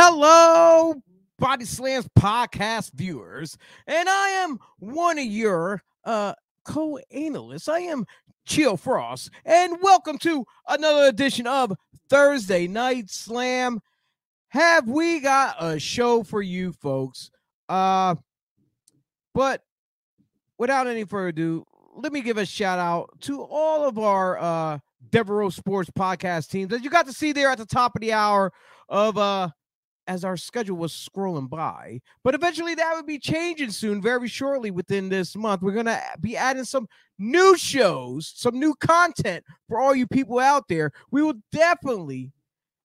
Hello, Body Slams podcast viewers, and I am one of your uh co-analysts. I am Chill Frost, and welcome to another edition of Thursday Night Slam. Have we got a show for you folks? Uh, but without any further ado, let me give a shout out to all of our uh Devereaux Sports podcast teams that you got to see there at the top of the hour of uh as our schedule was scrolling by. But eventually that would be changing soon, very shortly within this month. We're gonna be adding some new shows, some new content for all you people out there. We will definitely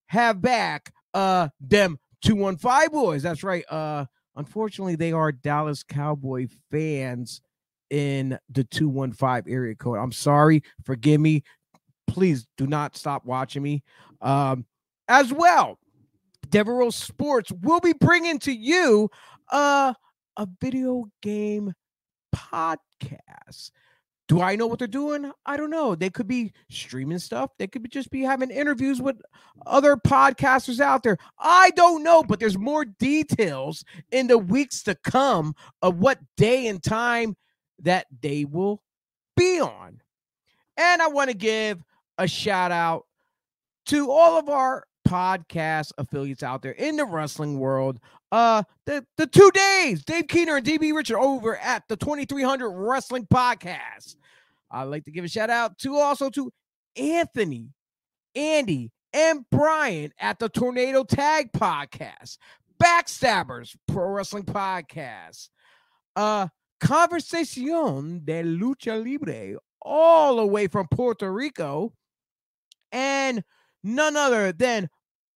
have back uh them 215 boys. That's right. Uh unfortunately, they are Dallas Cowboy fans in the 215 area code. I'm sorry, forgive me. Please do not stop watching me. Um, as well, Devereaux Sports will be bringing to you uh, a video game podcast. Do I know what they're doing? I don't know. They could be streaming stuff. They could be just be having interviews with other podcasters out there. I don't know, but there's more details in the weeks to come of what day and time that they will be on. And I want to give a shout out to all of our podcast affiliates out there in the wrestling world. Uh, the the two days, Dave Keener and DB Richard over at the 2300 Wrestling Podcast. I'd like to give a shout out to also to Anthony, Andy, and Brian at the Tornado Tag Podcast, Backstabbers Pro Wrestling Podcast, uh, Conversacion de Lucha Libre, all the way from Puerto Rico, and none other than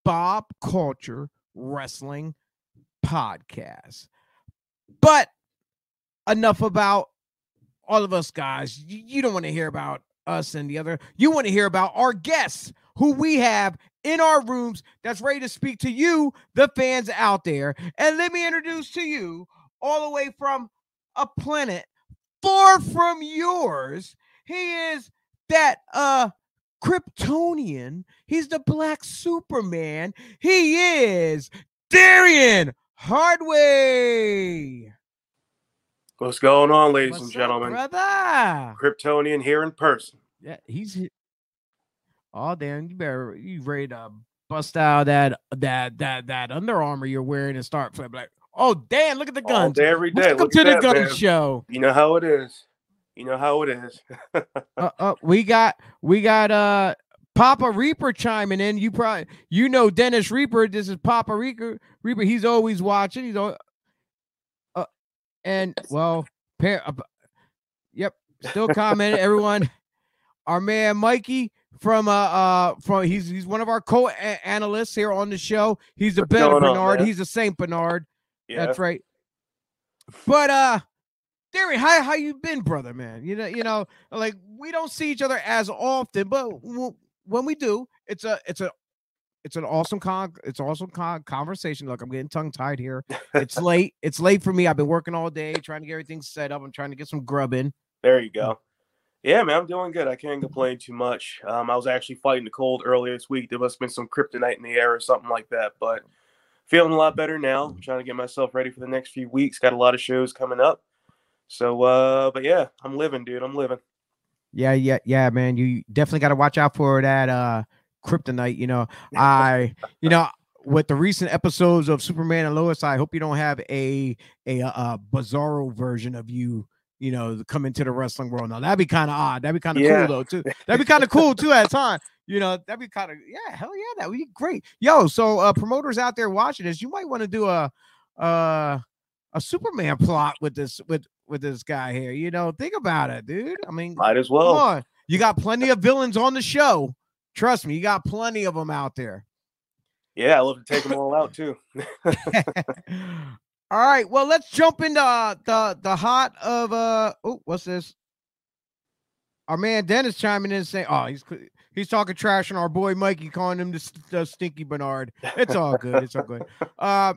Bob Culture Wrestling Podcast. But enough about all of us guys. You, don't want to hear about us and the other. You want to hear about our guests who we have in our rooms that's ready to speak to you, the fans out there. And let me introduce to you, all the way from a planet far from yours. He is that uh Kryptonian. He's the black Superman. He is Darian Hardway. What's going on, ladies What's and up, gentlemen? brother. Kryptonian here in person. Yeah, he's he- Oh damn, you better you ready to bust out that that that that Under Armour you're wearing and start flipping like, oh damn, look at the All guns. day, every day. Welcome Look to the that, gun man. show. You know how it is. You know how it is. uh, uh, we got we got uh Papa Reaper chiming in. You probably you know Dennis Reaper. This is Papa Reaper. Reaper. He's always watching. He's all, uh, and well, pair. Uh, yep, still commenting. Everyone, our man Mikey from uh uh from he's he's one of our co-analysts here on the show. He's What's better going on, Bernard. He's a Saint Bernard. Yeah. That's right. But uh Derry, how how you been, brother, man? You know, you know, like we don't see each other as often, but when we do, it's a it's a it's an awesome con it's awesome con- conversation. Look, I'm getting tongue tied here. It's late. It's late for me. I've been working all day trying to get everything set up. I'm trying to get some grub in. There you go. Yeah, man, I'm doing good. I can't complain too much. Um, I was actually fighting the cold earlier this week. There must have been some kryptonite in the air or something like that, but feeling a lot better now. I'm trying to get myself ready for the next few weeks. Got a lot of shows coming up. So, uh, but yeah, I'm living, dude. I'm living. Yeah, yeah, yeah, man. You definitely got to watch out for that uh kryptonite. You know, I, you know, with the recent episodes of Superman and Lois, I hope you don't have a a, uh bizarro version of you. You know, come into the wrestling world. Now that'd be kind of odd. That'd be kind of Yeah. cool though, too. That'd be kind of cool too at a time. You know, that'd be kind of yeah, hell yeah, that would be great. Yo, so uh promoters out there watching this, you might want to do a uh a Superman plot with this with with this guy here. You know, think about it, dude. I mean, Might as well. Come on. You got plenty of villains on the show. Trust me, you got plenty of them out there. Yeah, I love to take them all out too. All right, well, let's jump into uh, the the hot of uh oh, what's this? Our man Dennis chiming in saying, "Oh, he's he's talking trash on our boy Mikey, calling him the, the stinky Bernard." It's all good. It's all good. Uh,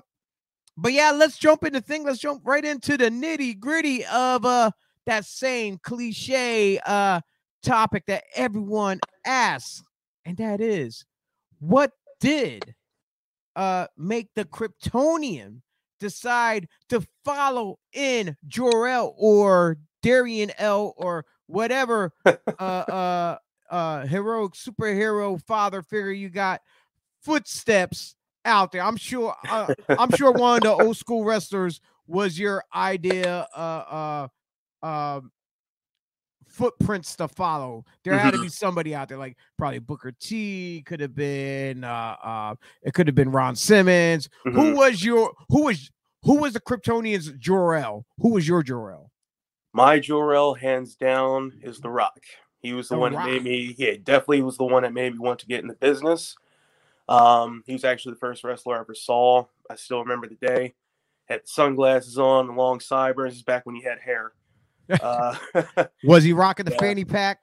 but yeah, let's jump into thing. Let's jump right into the nitty gritty of uh that same cliche uh topic that everyone asks, and that is, what did uh make the Kryptonian decide to follow in Jor-El or Darian L or whatever uh uh uh heroic superhero father figure you got footsteps out there. I'm sure uh, I'm sure one of the old school wrestlers was your idea uh uh um footprints to follow. There had to Mhm. be somebody out there, like probably Booker T, could have been uh uh it could have been Ron Simmons. Who Mhm. was your who was who was the Kryptonians Jor-El? Who was your Jor-El? My Jor-El, hands down, is The Rock. He was the, The one Rock. that made me. Yeah, definitely was the one that made me want to get in the business. Um, he was actually the first wrestler I ever saw. I still remember the day. Had sunglasses on, the long sideburns. Back when he had hair. Uh, Was he rocking the Yeah. fanny pack?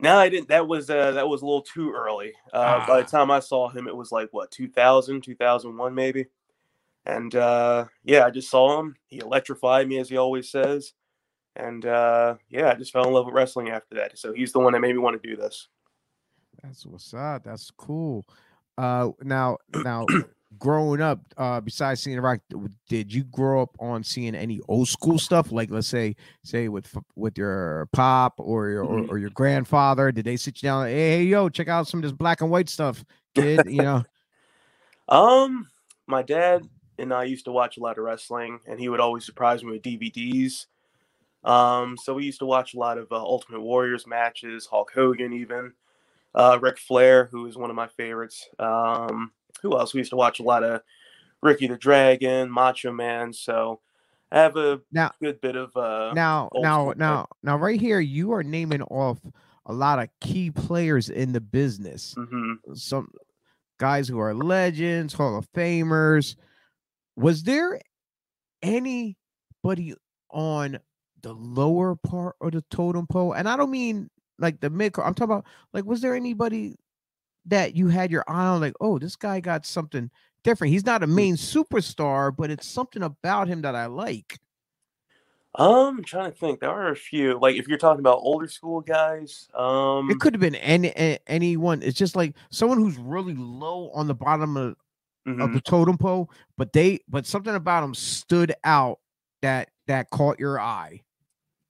no, I didn't. That was uh, that was a little too early. Uh, By Ah. the time I saw him, it was like what 2000, 2001 maybe. And uh, yeah, I just saw him. He electrified me, as he always says. And uh, yeah, I just fell in love with wrestling after that. So he's the one that made me want to do this. That's what's up. That's cool. Uh, now, now, growing up, uh, besides seeing The Rock, did you grow up on seeing any old school stuff? Like, let's say, say with with your pop or your or, Mhm. or your grandfather, did they sit you down? Hey, hey, yo, check out some of this black and white stuff, kid. You know, Um, my dad and I used to watch a lot of wrestling, and he would always surprise me with DVDs. Um, so we used to watch a lot of uh, Ultimate Warriors matches, Hulk Hogan, even uh, Ric Flair, who is one of my favorites. Um, who else? We used to watch a lot of Ricky the Dragon, Macho Man. So I have a Now- good bit of uh, now, now, now, now, right here, you are naming off a lot of key players in the business. mhm. some guys who are legends, Hall of Famers. Was there anybody on the lower part of the totem pole? And I don't mean like the mid. I'm talking about like, was there anybody that you had your eye on? Like, oh, this guy got something different. He's not a main superstar, but it's something about him that I like. Um, I'm trying to think. There are a few. Like if you're talking about older school guys, um, It could have been any a- anyone. It's just like someone who's really low on the bottom of of mhm. the totem pole, but they but something about them stood out that that caught your eye.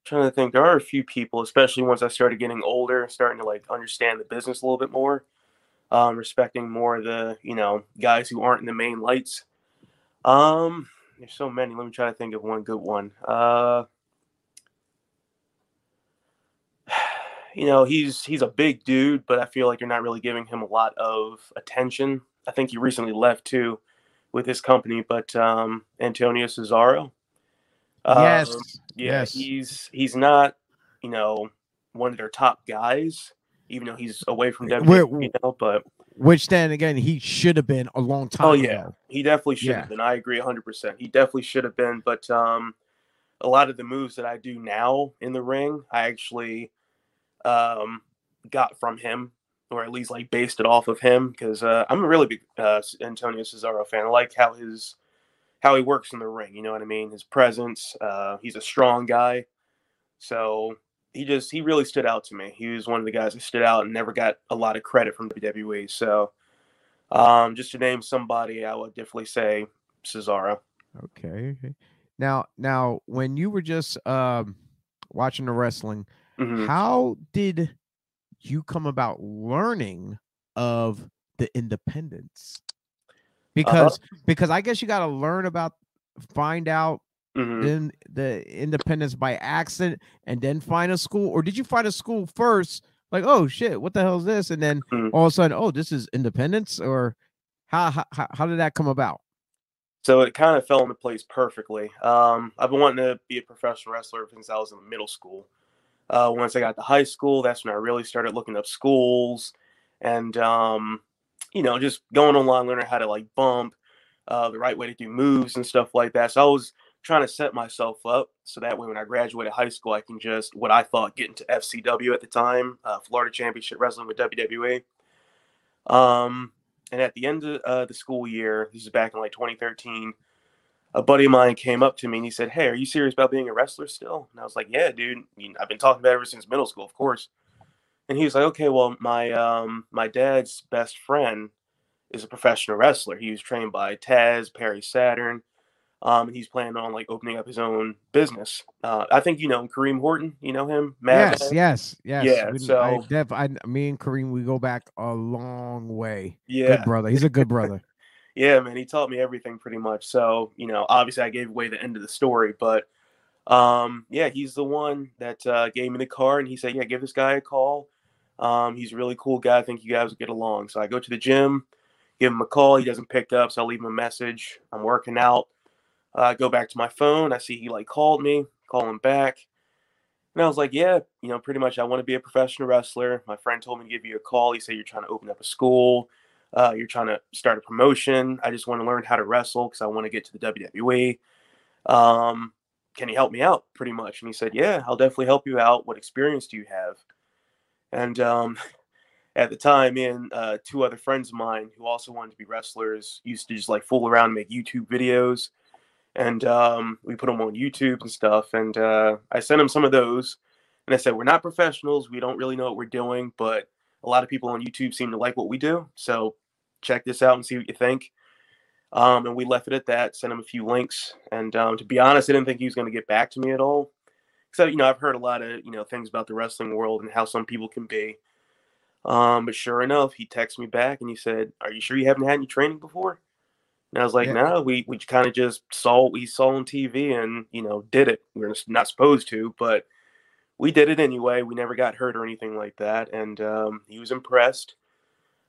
Trying to think there are a few people especially once i started getting older starting to like understand the business a little bit more um, respecting more the you know guys who aren't in the main lights. Um there's so many. Let me try to think of one good one. Uh you know he's he's a big dude but i feel like you're not really giving him a lot of attention. I think he recently left too with his company but um antonio cesaro yes, Um, yeah, yes. he's he's not, you know, one of their top guys, even though he's away from Wait, WWE, you know, but Which then again, he should have been a long time oh yeah, ago. he definitely should Yeah. have been. I agree 100%. He definitely should have been, but um a lot of the moves that I do now in the ring, I actually um got from him or at least like based it off of him because uh, I'm a really big uh, Antonio Cesaro fan. I like how his how he works in the ring. You know what I mean? His presence. Uh, he's a strong guy, so he just he really stood out to me. He was one of the guys that stood out and never got a lot of credit from WWE. So, um, just to name somebody, I would definitely say Cesaro. Okay. okay. Now, now, when you were just um watching the wrestling, Mhm. how did you come about learning of the independence? Because because I guess you got to learn about find out Mhm. then the independence by accident and then find a school or did you find a school first like oh shit what the hell is this and then Mhm. all of a sudden oh this is independence or how how, how- how did that come about So it kind of fell into place perfectly. Um, I've been wanting to be a professional wrestler since I was in middle school. Uh, once I got to high school, that's when I really started looking up schools and, um, you know, just going online, learning how to like bump, uh, the right way to do moves and stuff like that. So I was trying to set myself up so that way when I graduated high school, I can just, what I thought, get into FCW at the time, uh, Florida Championship Wrestling with WWE. Um, and at the end of uh, the school year, this is back in like 2013, a buddy of mine came up to me and he said, Hey, are you serious about being a wrestler still? And I was like, Yeah, dude. You know, I've been talking about it ever since middle school, of course. And he was like, Okay, well, my um, my dad's best friend is a professional wrestler. He was trained by Taz, Perry Saturn, um, and he's planning on like opening up his own business. Uh, I think you know Kareem Horton. You know him? Mad yes, yes, yes. Yeah. We, so I, def, I, me and Kareem, we go back a long way. Yeah, good brother. He's a good brother. yeah, man. He taught me everything pretty much. So you know, obviously, I gave away the end of the story, but um, yeah, he's the one that uh, gave me the car, and he said, "Yeah, give this guy a call. Um, he's a really cool guy. I think you guys will get along." So I go to the gym, give him a call. He doesn't pick up, so I leave him a message. I'm working out. I uh, go back to my phone. I see he like called me, call him back. And I was like, yeah, you know, pretty much I want to be a professional wrestler. My friend told me to give you a call. He said you're trying to open up a school. Uh, you're trying to start a promotion. I just want to learn how to wrestle because I want to get to the WWE. Um, can you help me out pretty much and he said yeah i'll definitely help you out what experience do you have and um, at the time me and uh, two other friends of mine who also wanted to be wrestlers used to just like fool around and make youtube videos and um, we put them on youtube and stuff and uh, i sent them some of those and i said we're not professionals we don't really know what we're doing but a lot of people on youtube seem to like what we do so check this out and see what you think um, and we left it at that, sent him a few links. And um, to be honest, I didn't think he was going to get back to me at all. So, you know, I've heard a lot of, you know, things about the wrestling world and how some people can be. Um, but sure enough, he texted me back and he said, Are you sure you haven't had any training before? And I was like, yeah. No, we, we kind of just saw what we saw on TV and, you know, did it. We are not supposed to, but we did it anyway. We never got hurt or anything like that. And um, he was impressed.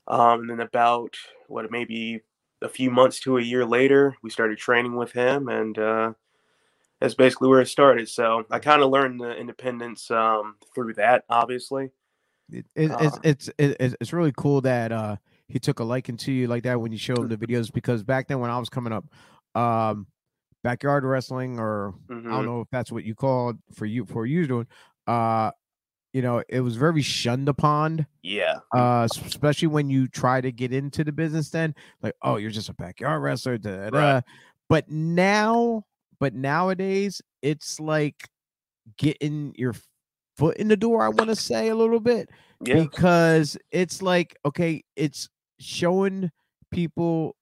Um, and then about what maybe a few months to a year later, we started training with him, and uh, that's basically where it started. So I kind of learned the independence um, through that, obviously. It, it, uh, it's, it's it's it's really cool that uh, he took a liking to you like that when you showed him the videos because back then when I was coming up, um, backyard wrestling or mm-hmm. I don't mm-hmm. know if that's what you called for you for you doing, uh, you know, it was very shunned upon. Yeah. Uh, especially when you try to get into the business, then like, oh, you're just a backyard wrestler. Da, da. Right. But now, but nowadays, it's like getting your foot in the door. I want to say a little bit yeah. because it's like, okay, it's showing people,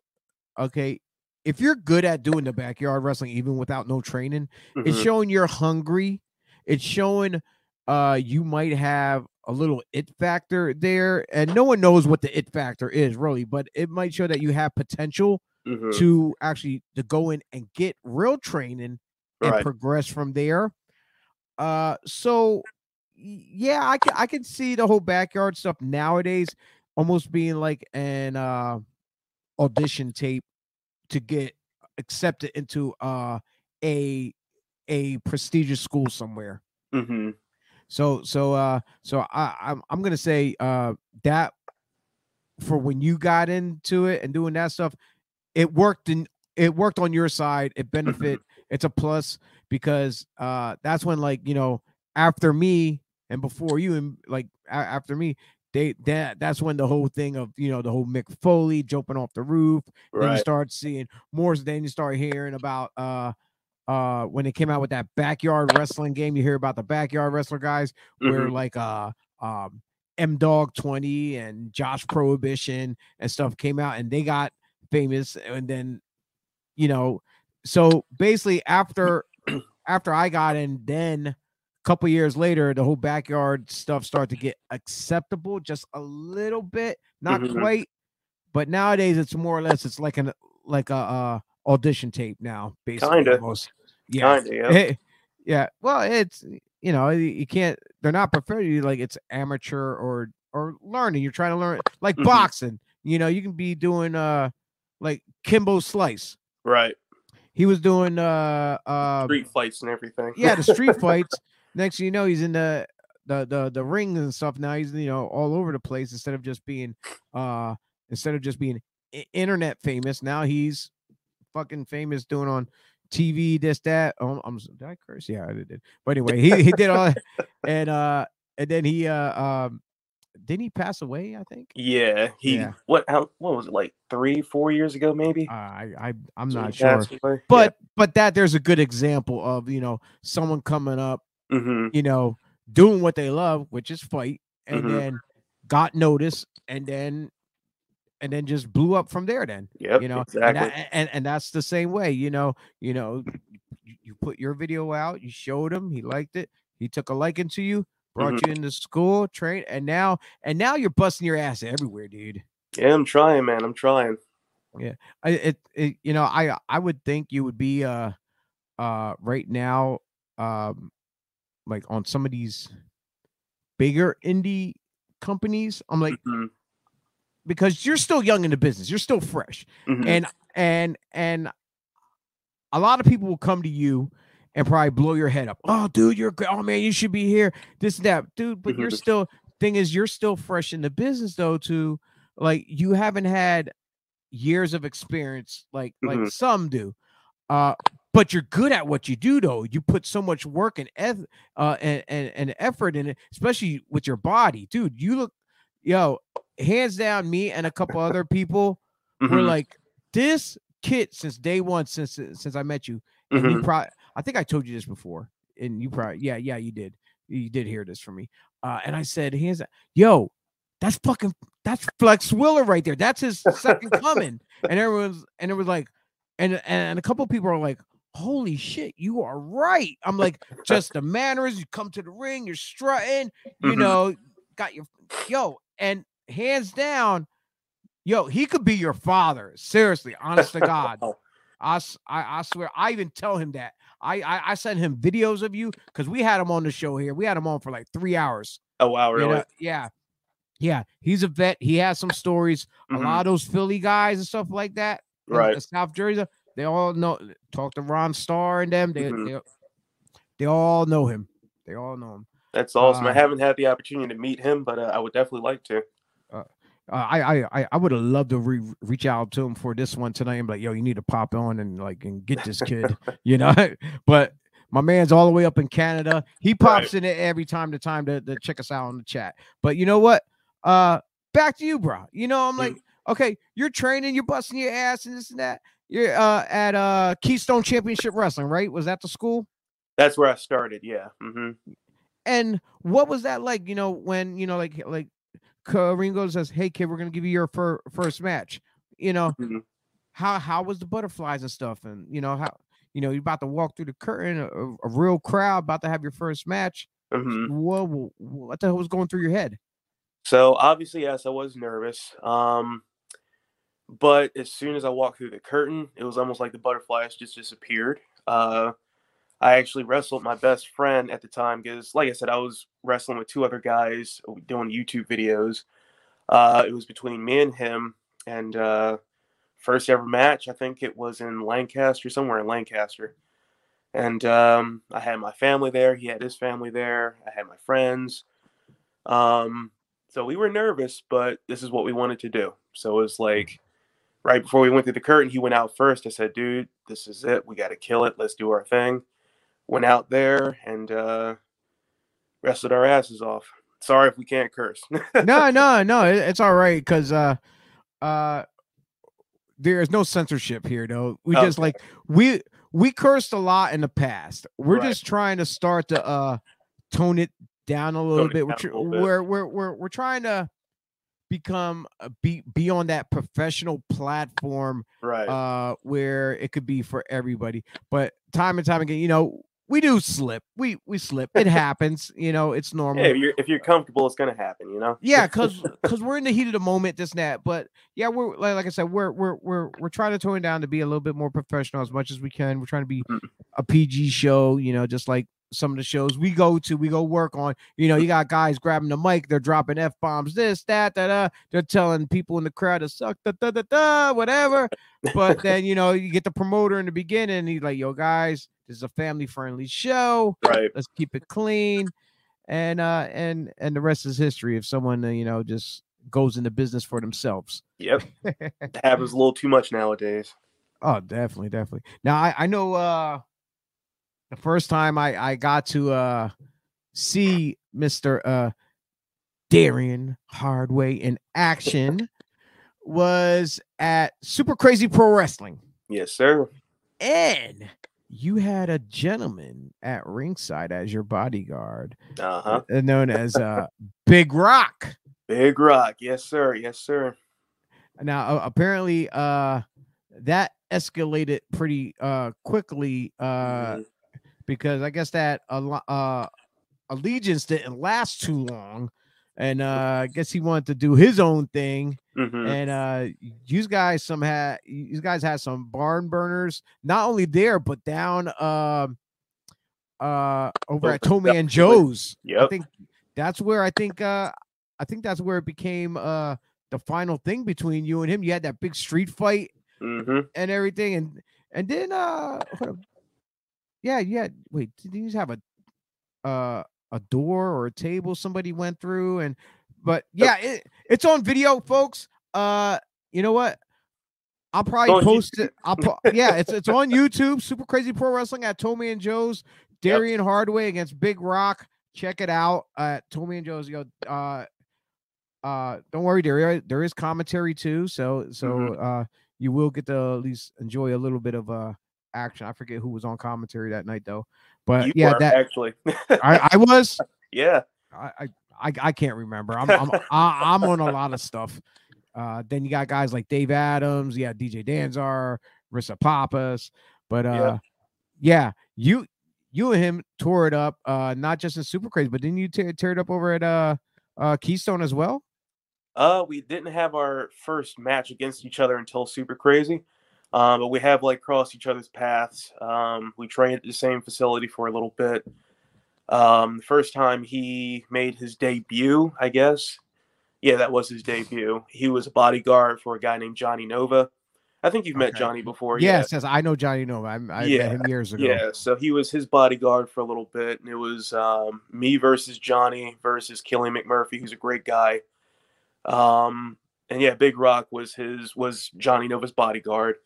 okay, if you're good at doing the backyard wrestling, even without no training, mm-hmm. it's showing you're hungry. It's showing uh you might have a little it factor there and no one knows what the it factor is really but it might show that you have potential mm-hmm. to actually to go in and get real training and right. progress from there uh so yeah i can i can see the whole backyard stuff nowadays almost being like an uh audition tape to get accepted into uh a a prestigious school somewhere mm-hmm. So so uh so I I'm I'm gonna say uh that for when you got into it and doing that stuff, it worked and it worked on your side. It benefit. it's a plus because uh that's when like you know after me and before you and like a- after me they that that's when the whole thing of you know the whole Mick Foley jumping off the roof. Right. Then you start seeing more. Then you start hearing about uh uh when it came out with that backyard wrestling game you hear about the backyard wrestler guys mm-hmm. where like uh um M Dog 20 and Josh Prohibition and stuff came out and they got famous and then you know so basically after after I got in then a couple years later the whole backyard stuff started to get acceptable just a little bit not mm-hmm. quite but nowadays it's more or less it's like an like a uh audition tape now, basically. Kinda. Almost. Yeah. Kinda, yeah. yeah. Well, it's you know, you can't they're not preferred like it's amateur or or learning. You're trying to learn like mm-hmm. boxing. You know, you can be doing uh like Kimbo Slice. Right. He was doing uh uh street fights and everything. yeah, the street fights. Next you know, he's in the the the the rings and stuff. Now he's you know all over the place instead of just being uh instead of just being internet famous. Now he's fucking famous doing on TV, this, that. Oh, I'm did I curse? Yeah, I did. But anyway, he, he did all and uh and then he uh um didn't he pass away? I think. Yeah, he yeah. what how what was it like three four years ago maybe? Uh, I I I'm so not sure, but yeah. but that there's a good example of you know someone coming up, mm-hmm. you know, doing what they love, which is fight, and mm-hmm. then got noticed, and then and then just blew up from there. Then yeah, you know, exactly. and, that- and and that's the same way. You know, you know, you, you put your video out, you showed him, he liked it, he took a liking to you, brought Mm-hmm. you into school, train, and now and now you're busting your ass everywhere, dude. yeah, I'm trying, man. I'm trying. Yeah, I it, it you know I I would think you would be uh uh right now um like on some of these bigger indie companies. I'm like Mhm, because you're still young in the business, you're still fresh, mhm. and and and a lot of people will come to you and probably blow your head up. Oh, dude, you're great. Oh man, you should be here. This and that, dude. But you're Mhm. still thing is you're still fresh in the business though. To like you haven't had years of experience like like Mhm. some do. Uh, but you're good at what you do though. You put so much work and eth- uh and, and and effort in it, especially with your body, dude. You look, yo, hands down, me and a couple other people we're Mhm, like this kid since day one since since I met you. And you mhm. probably I think I told you this before. And you probably yeah, yeah, you did. You did hear this from me. Uh and I said, hands yo, that's fucking that's Flex Willer right there. That's his second coming. And everyone's and it was like, and and a couple people are like, holy shit, you are right. I'm like, just the manners, you come to the ring, you're strutting, you Mhm. know, got your yo, and hands down, yo, he could be your father. Seriously, honest to God. I, I swear, I even tell him that. I, I, I sent him videos of you because we had him on the show here. We had him on for like three hours. Oh wow, you really? know? Yeah. Yeah. He's a vet. He has some stories. Mhm, A lot of those Philly guys and stuff like that. Right. South Jersey. They all know talk to Ron Starr and them. They, Mhm. they, they all know him. They all know him. That's awesome. I Uh, haven't had the opportunity to meet him, but uh, I would definitely like to. Uh, I I I, would have loved to re- reach out to him for this one tonight and be like, yo, you need to pop on and like and get this kid, you know. but my man's all the way up in Canada. He pops in it every time to time to, to check us out on the chat. But you know what? Uh, back to you, bro. You know, I'm like, okay, you're training, you're busting your ass and this and that. You're uh at uh Keystone Championship Wrestling, right? Was that the school? That's where I started. Yeah. Mm-hmm. And what was that like? You know, when you know, like like Ringo says, "Hey kid, we're gonna give you your fir- first match." You know, Mhm. how how was the butterflies and stuff, and you know how you know you're about to walk through the curtain, a, a- real crowd about to have your first match. hmm What what the hell was going through your head? So obviously, yes, I was nervous. Um, but as soon as I walked through the curtain, it was almost like the butterflies just disappeared. Uh, I actually wrestled my best friend at the time because, like I said, I was wrestling with two other guys doing YouTube videos. Uh, it was between me and him, and uh, first ever match. I think it was in Lancaster, somewhere in Lancaster. And um, I had my family there. He had his family there. I had my friends. Um, so we were nervous, but this is what we wanted to do. So it was like right before we went through the curtain, he went out first. I said, dude, this is it. We got to kill it. Let's do our thing. Went out there and uh, wrestled our asses off. Sorry if we can't curse. no, no, no, it's all right because uh, uh, there is no censorship here, though. We just like we we cursed a lot in the past. We're Right. just trying to start to uh tone it down a little it bit. We're, a little bit. we're we're we're we're trying to become uh, be be on that professional platform right. uh where it could be for everybody. But time and time again, you know, we do slip. We we slip. It happens. You know, it's normal. yeah, if you're if you're comfortable, it's gonna happen. You know. Yeah, because because we're in the heat of the moment, this and that. But yeah, we're like, like I said, we're we're we're we're trying to tone down to be a little bit more professional as much as we can. We're trying to be Mhm. a PG show, you know, just like some of the shows we go to, we go work on. You know, you got guys grabbing the mic, they're dropping f bombs, this, that, that, uh, they're telling people in the crowd to suck, da, da, da, da, whatever. But then you know, you get the promoter in the beginning, he's like, "Yo, guys, this is a family friendly show." right. let's keep it clean and uh and and the rest is history if someone uh, you know just goes into business for themselves Yep. Happens a little too much nowadays. oh definitely definitely now i i know uh the first time i i got to uh see mr uh darian hardway in action was at super crazy pro wrestling Yes, sir. and you had a gentleman at ringside as your bodyguard Uh huh. uh, known as uh Big Rock. Big Rock. Yes, sir. Yes, sir. now uh, apparently uh that escalated pretty uh quickly uh Mhm. Because I guess that uh allegiance didn't last too long. And uh I guess he wanted to do his own thing. Mhm. And uh you guys some had you guys had some barn burners, not only there, but down um uh over at Over Tommy at and Philly. Joe's. I think that's where I think uh I think that's where it became uh the final thing between you and him. You had that big street fight hmm and everything, and and then uh. Yeah, yeah. Wait, did you have a uh a door or a table somebody went through and but yeah, it, it's on video, folks. Uh you know what? I'll probably on post it. I'll po- yeah, it's it's on YouTube. Super Crazy Pro Wrestling at Tommy and Joe's. Yep. Darian Hardaway against Big Rock. Check it out at Tommy and Joe's. Yo, uh, uh, don't worry, there there is commentary too. So so Mhm. uh, you will get to at least enjoy a little bit of uh action. I forget who was on commentary that night though, but you yeah, were, that actually. I, I was. yeah. I, I I can't remember. I'm I'm I, I'm on a lot of stuff. Uh, then you got guys like Dave Adams, yeah, DJ Danzar, Rissa Papas, but uh, Yeah. yeah, you you and him tore it up. Uh, not just in Super Crazy, but didn't you tear, tear it up over at uh uh Keystone as well? Uh, we didn't have our first match against each other until Super Crazy, um, but we have like crossed each other's paths. Um, we trained at the same facility for a little bit. Um, the first time he made his debut, I guess, yeah, that was his debut. He was a bodyguard for a guy named Johnny Nova. I think you've met Okay. Johnny before. yeah. yes, yes, I know Johnny Nova. I, I Yeah, met him years ago. Yeah, so he was his bodyguard for a little bit, and it was um, me versus Johnny versus Killian McMurphy, who's a great guy. Um, and yeah, Big Rock was his was Johnny Nova's bodyguard.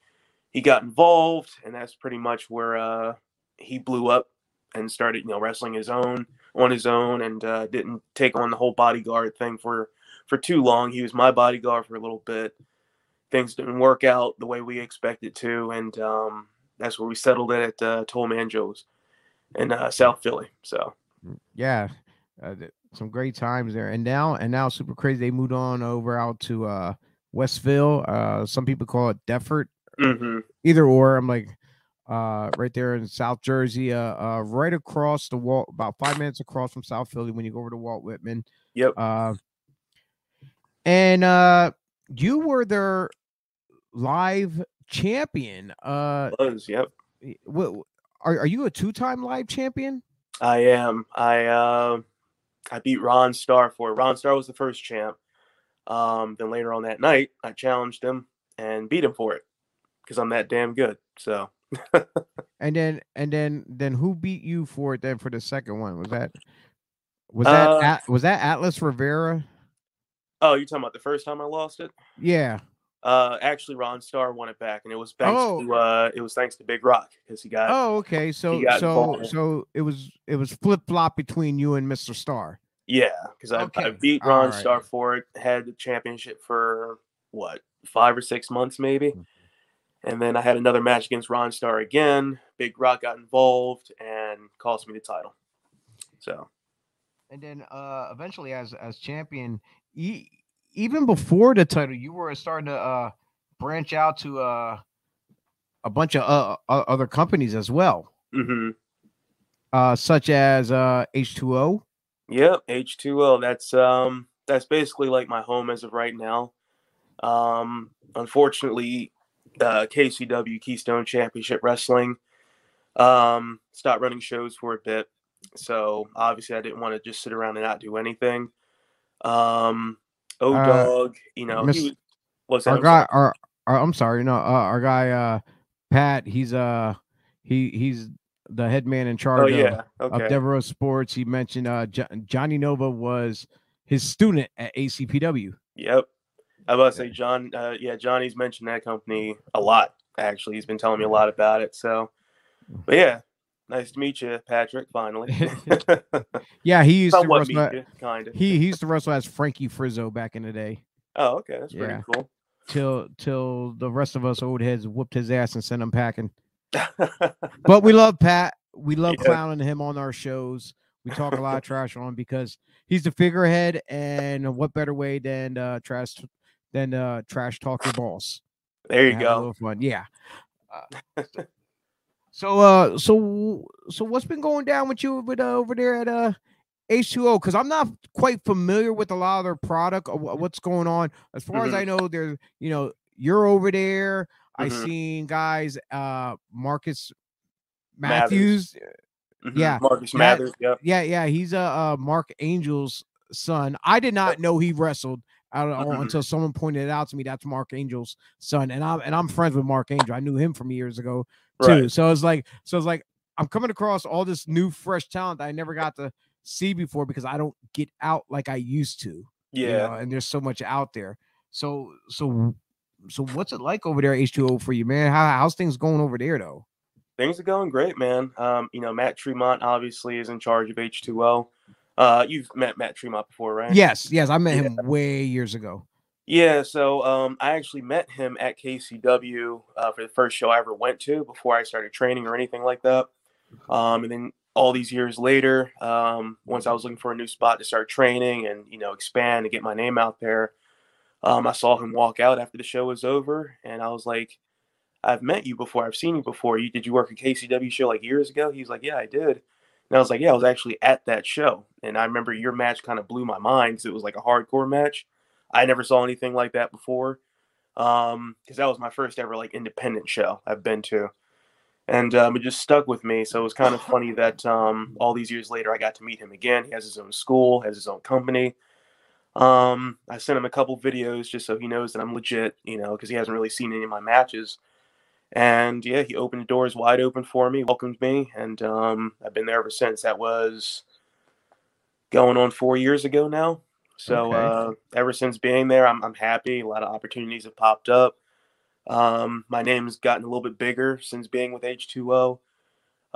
He got involved, and that's pretty much where uh, he blew up and started, you know, wrestling his own on his own, and uh, didn't take on the whole bodyguard thing for for too long. He was my bodyguard for a little bit. Things didn't work out the way we expected to, and um, that's where we settled it at uh, Tommy and Joe's in uh, South Philly. So yeah uh, some great times there and now and now super crazy they moved on over out to uh westville uh some people call it Deptford mhm. either or i'm like uh right there in south jersey uh, uh right across the wall about five minutes across from south philly when you go over to walt whitman Yep. uh and uh you were their live champion uh was yep. what are, are you a two-time live champion I am. I uh, I beat Ron Starr for it. Ron Starr was the first champ. Um, then later on that night, I challenged him and beat him for it because I'm that damn good. So And then and then then who beat you for it then for the second one? Was that was that Uh, At, was that Atlas Rivera? oh, you're talking about the first time I lost it? Yeah. Uh, actually, Ron Starr won it back, and it was thanks Oh. to uh, it was thanks to Big Rock because he got Oh, okay. So so so it was it was flip flop between you and Mr. Starr. Yeah, because I, I beat Ron. Starr for it, had the championship for what five or six months maybe, Mm. And then I had another match against Ron Starr again. Big Rock got involved and cost me the title. So And then uh eventually as as champion, e- even before the title, you were starting to uh branch out to uh a bunch of uh, other companies as well, hmm uh such as uh H2O. yep, H two O. That's um that's basically like my home as of right now. Um, unfortunately, uh, KCW Keystone Championship Wrestling um stopped running shows for a bit. So obviously, I didn't want to just sit around and not do anything. Um, O Uh, Dog, you know, Miss- he was, our guy our, our I'm sorry, no, uh, our guy uh Pat, he's uh he he's the head man in Oh charge of, yeah, of okay, Devereaux Sports. He mentioned uh Jo- Johnny Nova was his student at ACPW. yep. I was about to say John. Uh, yeah, Johnny's mentioned that company a lot. Actually, he's been telling me a lot about it. So, but yeah, nice to meet you, Patrick. Finally, Yeah, he used to wrestle. meet at- you, kind of. he he used to wrestle as Frankie Frizzo back in the day. Oh, okay, that's pretty cool. Till till the rest of us old heads whooped his ass and sent him packing. But we love Pat. We love Yeah. clowning him on our shows. We talk a lot of trash on him because he's the figurehead, and what better way than uh, trash than uh, trash talk your boss. There you a go. fun. Yeah. Uh, so uh so so what's been going down with you with uh, over there at uh H2O because I'm not quite familiar with a lot of their product or what's going on. As far as Mhm. I know, there's you know you're over there. I Mhm. seen guys uh Marcus Mathers. Matthews. Mhm. yeah, Marcus Mathers. Yep. Yeah, yeah, he's uh, uh Mark Angel's son. I did not know he wrestled out Mhm. until someone pointed it out to me. That's Mark Angel's son, and I'm and I'm friends with Mark Angel. I knew him from years ago too. Right. So it's like, so it's like I'm coming across all this new, fresh talent that I never got to see before because I don't get out like I used to. you Yeah. know, and there's so much out there. So, so, so, what's it like over there, H2O, for you, man? How, how's things going over there, though? Things are going great, man. Um, you know, Matt Tremont obviously is in charge of H2O. Uh, you've met Matt Tremont before, right? Yes, yes, I met Yeah. him way years ago. Yeah, so um, I actually met him at KCW uh, for the first show I ever went to before I started training or anything like that. Um, and then all these years later, um, once I was looking for a new spot to start training and you know expand and get my name out there, um, I saw him walk out after the show was over, and I was like, "I've met you before. I've seen you before. You did you work a KCW show like years ago?" He's like, "Yeah, I did." And I was like, "Yeah, I was actually at that show, and I remember your match kind of blew my mind because it was like a hardcore match." I never saw anything like that before. Um, because that was my first ever like independent show I've been to. And um, it just stuck with me. So it was kind of funny that um, all these years later I got to meet him again. He has his own school, has his own company. Um, I sent him a couple videos just so he knows that I'm legit, you know, because he hasn't really seen any of my matches. And yeah, he opened the doors wide open for me, welcomed me, and um, I've been there ever since. That was going on four years ago now. So Okay. uh, ever since being there, I'm, I'm happy. A lot of opportunities have popped up. Um, my name's gotten a little bit bigger since being with H2O.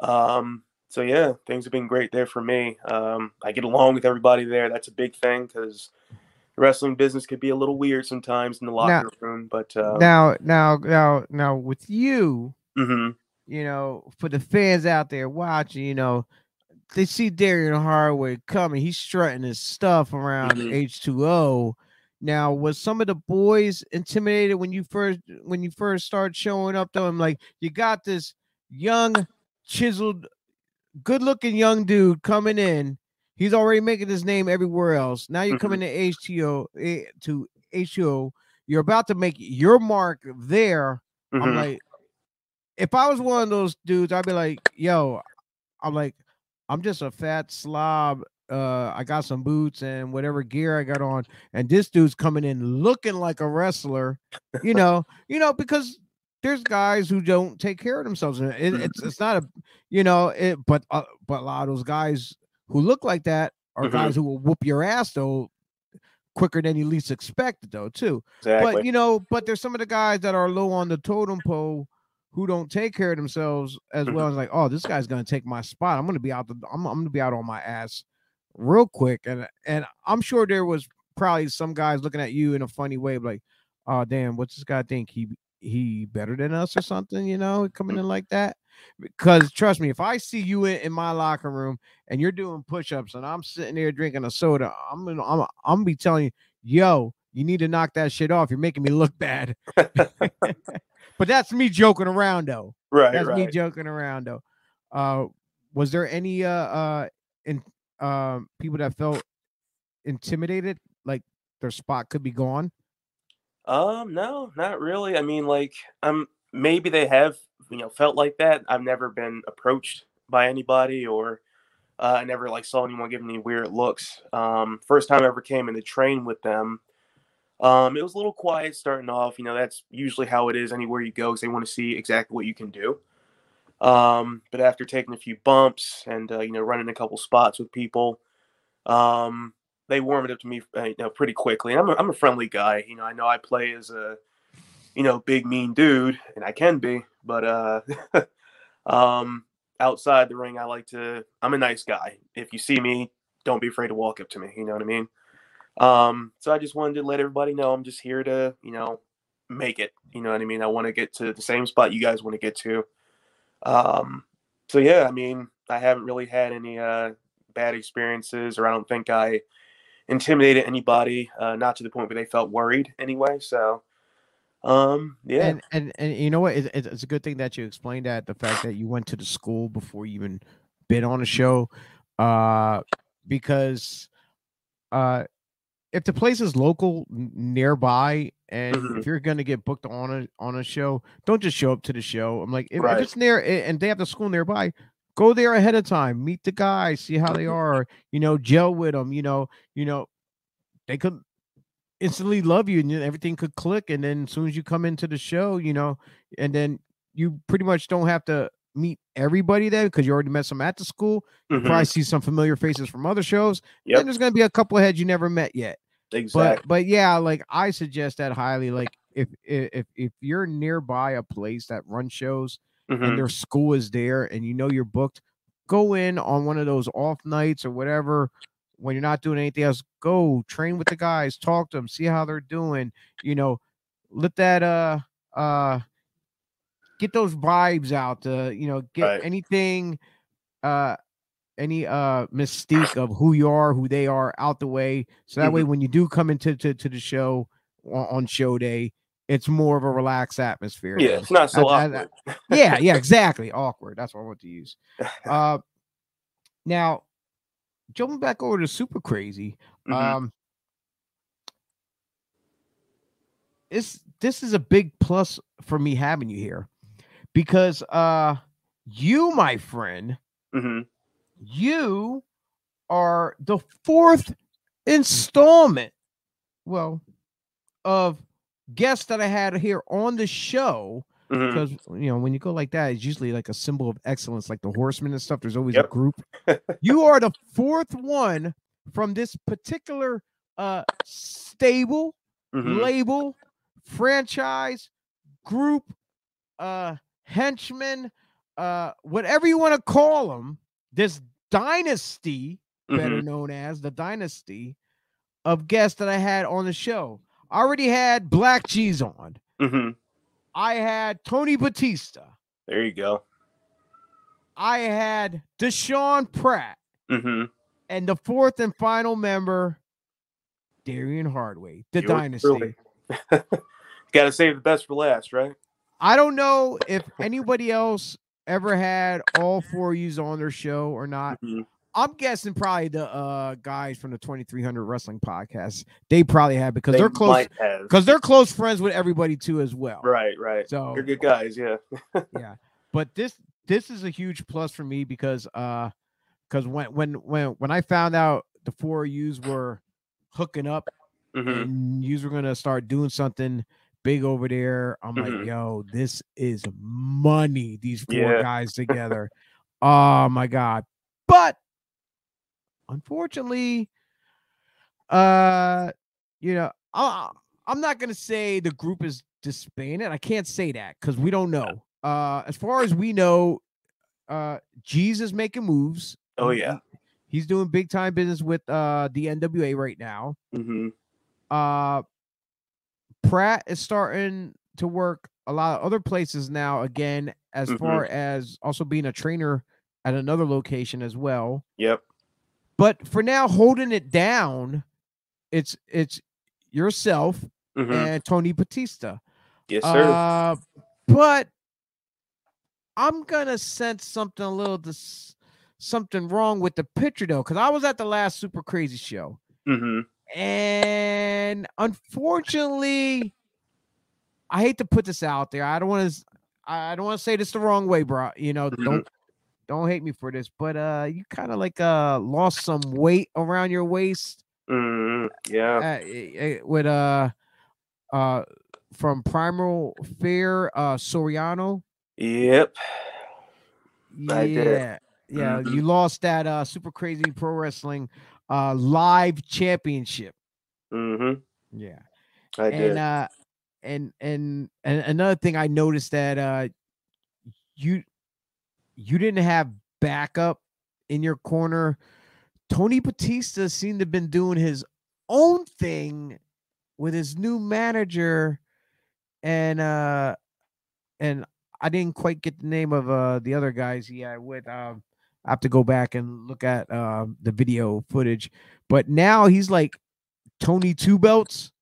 Um, so yeah, things have been great there for me. Um, I get along with everybody there. That's a big thing because wrestling business could be a little weird sometimes in the locker room. But uh, now, now, now, now, with you, mhm, you know, for the fans out there watching, you know, they see Darian Hardaway coming. He's strutting his stuff around Mhm. H2O. Now, was some of the boys intimidated when you first when you first started showing up though? I'm like, you got this young, chiseled, good-looking young dude coming in. He's already making his name everywhere else. Now you're Mhm. coming to H2O eh, to H2O. You're about to make your mark there. I'm mhm. like, if I was one of those dudes, I'd be like, yo, I'm like, I'm just a fat slob. Uh, I got some boots and whatever gear I got on, and this dude's coming in looking like a wrestler, you know, you know, because there's guys who don't take care of themselves, and it, it's it's not a, you know, it, but uh, but a lot of those guys who look like that are Mhm. guys who will whoop your ass though quicker than you least expect it though too. exactly. But you know, but there's some of the guys that are low on the totem pole who don't take care of themselves as Mhm. well as like, oh, this guy's gonna take my spot. I'm gonna be out the I'm, I'm gonna be out on my ass real quick. And and I'm sure there was probably some guys looking at you in a funny way, like, oh damn, what's this guy think? He he better than us or something, you know, coming in like that. Because trust me, if I see you in, in my locker room and you're doing push-ups and I'm sitting there drinking a soda, I'm gonna I'm, I'm gonna be telling you, yo, you need to knock that shit off. You're making me look bad. but that's me joking around though. right, That's me joking around though. Uh was there any uh uh in um people that felt intimidated like their spot could be gone? Um, no, not really. I mean, like, um, maybe they have, you know, felt like that. I've never been approached by anybody, or uh, I never like saw anyone give me weird looks. Um, first time I ever came in to train with them, um, it was a little quiet starting off. You know, that's usually how it is anywhere you go, because they want to see exactly what you can do. Um, but after taking a few bumps and uh, you know running a couple spots with people, um, they warmed it up to me, uh, you know, pretty quickly. And I'm a, I'm a friendly guy. You know, I know I play as a, you know, big mean dude, and I can be. But uh, um, outside the ring, I like to. I'm a nice guy. If you see me, don't be afraid to walk up to me. You know what I mean? Um, so I just wanted to let everybody know I'm just here to, you know, make it. You know what I mean? I want to get to the same spot you guys want to get to. Um, so yeah, I mean, I haven't really had any uh, bad experiences, or I don't think I intimidated anybody, uh, not to the point where they felt worried anyway. So, um, yeah, And and and you know what? It, it- it's a good thing that you explained that the fact that you went to the school before you even been on a show, uh, because uh, if the place is local nearby, and Mhm. if you're gonna get booked on a on a show, don't just show up to the show. I'm like, if, if it's near and they have the school nearby. Go there ahead of time, meet the guys, see how they are, you know, gel with them, you know, you know, they could instantly love you and everything could click and then as soon as you come into the show you know and then you pretty much don't have to meet everybody there because you already met some at the school Mhm. probably see some familiar faces from other shows Yep. and there's going to be a couple of heads you never met yet exactly. but but yeah like i suggest that highly like if if if you're nearby a place that runs shows Mhm. and their school is there and you know you're booked, go in on one of those off nights or whatever when you're not doing anything else. Go train with the guys, talk to them, see how they're doing. You know, let that uh uh get those vibes out. Uh, you know, get Right. anything uh any uh mystique of who you are, who they are out the way. So that way when you do come into to, to the show on, on show day, it's more of a relaxed atmosphere. yeah, it's not so I- I- awkward. yeah, yeah, exactly. Awkward. That's what I want to use. Uh, now, jumping back over to Super Crazy, Mhm. um, this this is a big plus for me having you here because uh, you, my friend, Mhm. you are the fourth installment, well, of guests that I had here on the show Mhm. because you know when you go like that it's usually like a symbol of excellence like the horsemen and stuff there's always Yep. a group you are the fourth one from this particular uh stable Mhm. label franchise group uh henchman uh whatever you want to call them this dynasty better Mhm. known as the dynasty of guests that i had on the show I already had black G's on Mhm. I had Tony Batista. There you go. I had Deshaun Pratt. hmm And the fourth and final member, Darian Hardway, the Yours dynasty. Got to save the best for last, right? I don't know if anybody else ever had all four of yous on their show or not. Mhm. I'm guessing probably the uh guys from the 2300 Wrestling Podcast. They probably had because They are close have. because they're close friends with everybody too as well. Right, right. So They're good guys, yeah. yeah but this this is a huge plus for me because uh because when when when when i found out the four yous were hooking up hmm and yous were gonna start doing something big over there i'm like Mhm. yo this is money these four Yeah. guys together oh my god but unfortunately uh you know I, i'm not gonna say the group is disbanded i can't say that because we don't know uh as far as we know uh Jesus making moves Oh, yeah. he's doing big time business with uh the nwa right now Mm-hmm. uh pratt is starting to work a lot of other places now again as Mhm. far as also being a trainer at another location as well Yep. But for now holding it down it's it's yourself hmm and tony batista. Yes, sir. uh but i'm gonna sense something a little dis- something wrong with the picture though because i was at the last super crazy show. Hmm and unfortunately i hate to put this out there. I don't want to i don't want to say this the wrong way bro you know Mhm. don't don't hate me for this but uh you kind of like uh lost some weight around your waist hmm Yeah. uh, eh, eh, with uh uh from primal fear uh soriano Yep. yeah I did. yeah Mhm. you lost that uh super crazy pro wrestling uh live championship Mm-hmm. yeah I did. and uh and and and another thing i noticed that uh you you didn't have backup in your corner tony batista seemed to have been doing his own thing with his new manager and uh and i didn't quite get the name of uh the other guys he had with um I have to go back and look at uh, the video footage. But now he's like Tony Two Belts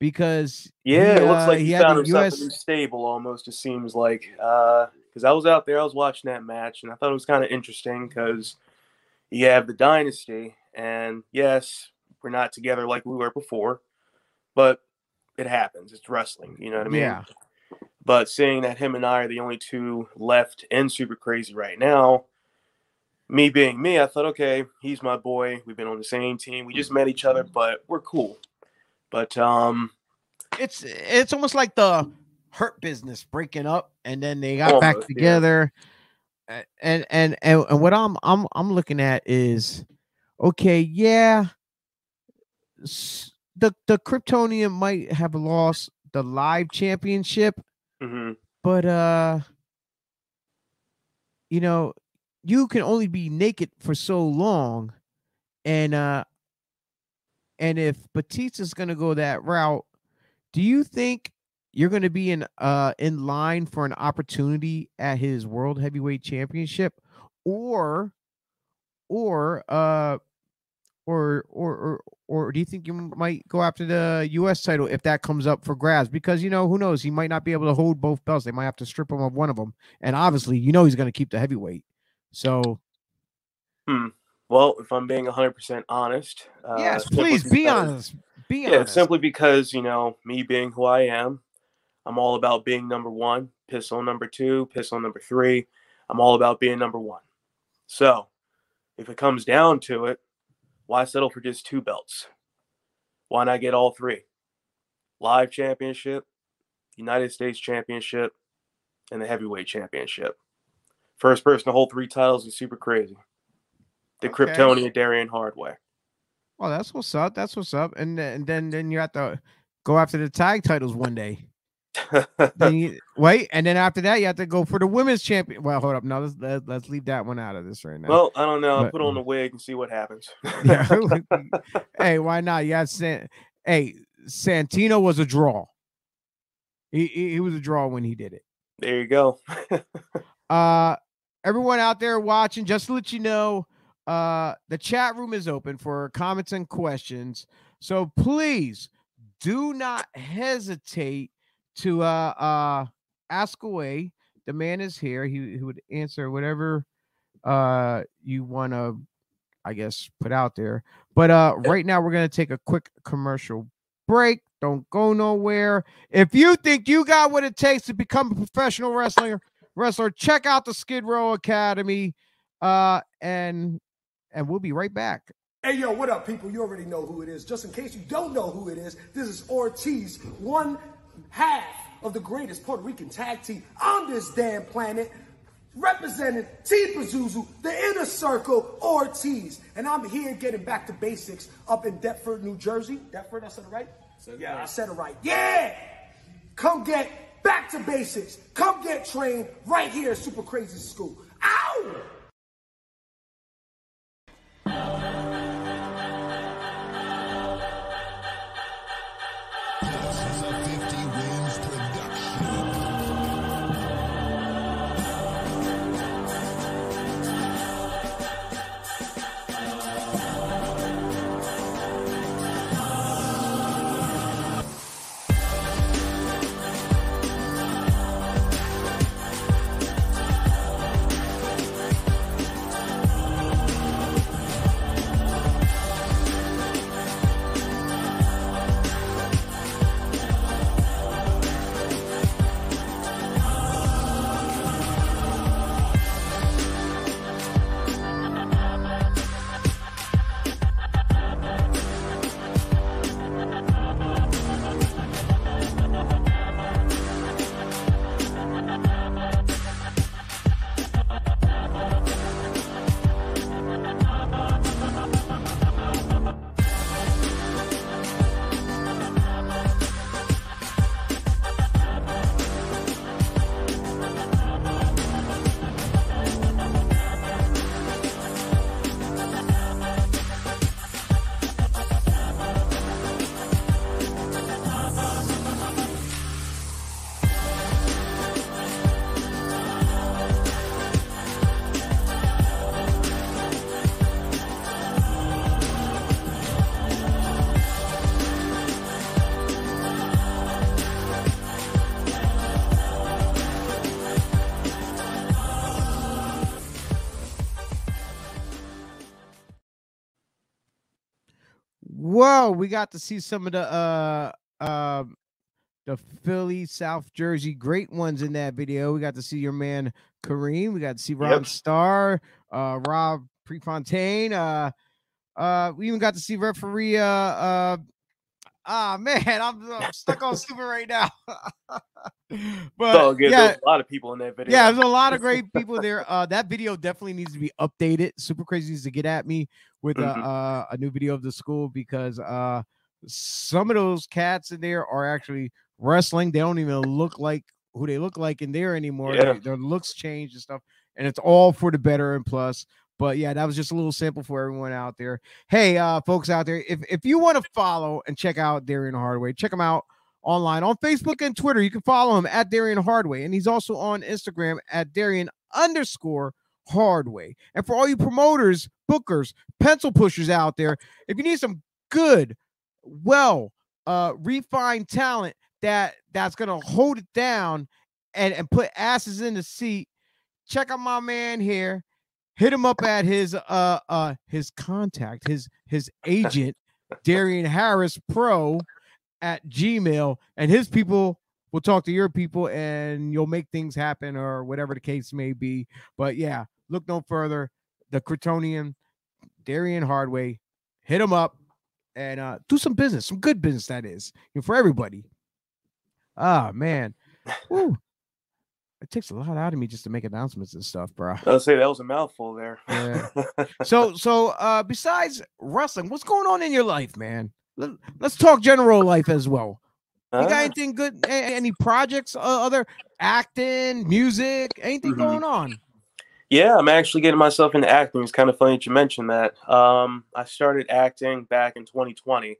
because Yeah, he, it looks uh, like he he, found himself US a new stable almost, it seems like. Because I was out there, I was watching that match, and I thought it was kind of interesting because you have the Dynasty, and yes, we're not together like we were before, but it happens. It's wrestling, you know what I mean? Yeah. But seeing that him and I are the only two left in Super Crazy right now, me being me, I thought, okay, he's my boy. We've been on the same team. We just met each other, but we're cool. But um, it's it's almost like the hurt business breaking up and then they got back yeah. together A- and, and and and what i'm i'm i'm looking at is okay yeah the the kryptonian might have lost the live championship mhm. but uh you know you can only be naked for so long and uh and if Batista's gonna go that route do you think you're gonna be in uh in line for an opportunity at his world heavyweight championship or or uh or or or or do you think you might go after the U.S. title if that comes up for grabs? Because you know who knows, he might not be able to hold both belts. They might have to strip him of one of them, and obviously, you know, he's going to keep the heavyweight. So hmm. Well, if I'm being 100% honest, uh, yes, simply please be honest. Be Yeah, honest. simply because, you know, me being who I am, I'm all about being number one, pistol number two, pistol number three. I'm all about being number one. So if it comes down to it, why settle for just two belts? Why not get all three? Live championship, United States championship, and the heavyweight championship. First person to hold three titles is super crazy. The Okay. Kryptonian Darian Hardway. Oh, that's what's up. That's what's up. And and then then you have to go after the tag titles one day. Then you wait, and then after that, you have to go for the women's champion. Well, hold up. No, let's let, let's leave that one out of this right now. well, I don't know. I'll put on the wig and see what happens. yeah. hey, why not? Have San. Hey, Santino was a draw. He, he he was a draw when he did it. There you go. Uh, everyone out there watching, just to let you know, uh, the chat room is open for comments and questions. So please do not hesitate to uh uh ask away. The man is here. He, he would answer whatever uh you want to, I guess, put out there. But uh, right now we're gonna take a quick commercial break. Don't go nowhere. If you think you got what it takes to become a professional wrestler, wrestler, check out the Skid Row Academy. Uh, and and we'll be right back. Hey yo, what up, people? You already know who it is. Just in case you don't know who it is, this is Ortiz, one half of the greatest Puerto Rican tag team on this damn planet, representing Team Pazuzu, the inner circle, Ortiz. And I'm here getting back to basics up in Deptford, New Jersey. Deptford, I said it right? yeah, I said it right. Yeah! Come get back to basics. Come get trained right here at Super Crazy School. Ow! We got to see some of the uh um the Philly, South Jersey great ones in that video. We got to see your man Kareem. We got to see Ron Yep. Starr, uh Rob Prefontaine. Uh uh we even got to see referee uh uh ah man, I'm, I'm stuck on stupid right now. but So good. yeah, There's a lot of people in that video. yeah, there's a lot of great people there. Uh, that video definitely needs to be updated. Super crazy needs to get at me with a, Mhm. uh, a new video of the school because uh, some of those cats in there are actually wrestling. They don't even look like who they look like in there anymore. Yeah. Their, their looks changed and stuff, and it's all for the better and plus. But yeah, that was just a little sample for everyone out there. Hey, uh, folks out there, if if you want to follow and check out Darian Hardway, check him out online on Facebook and Twitter. You can follow him at Darian Hardway, and he's also on Instagram at Darian underscore Hardway. And for all you promoters, bookers, pencil pushers out there, if you need some good, well, uh, refined talent that that's gonna hold it down and and put asses in the seat, check out my man here. Hit him up at his uh uh his contact, his his agent, Darian Harris Pro at Gmail, and his people will talk to your people and you'll make things happen or whatever the case may be. But yeah, look no further. The Kryptonian, Darian Hardway, hit him up and uh do some business, some good business that is for everybody. Ah man. Woo. It takes a lot out of me just to make announcements and stuff, bro. I'll say that was a mouthful there. Yeah. So so uh besides wrestling, what's going on in your life, man? Let, us talk general life as well. You got Uh, anything good? Any projects? Uh, other acting, music, anything Mhm. going on? Yeah, I'm actually getting myself into acting. It's kind of funny that you mentioned that. Um, I started acting back in 2020,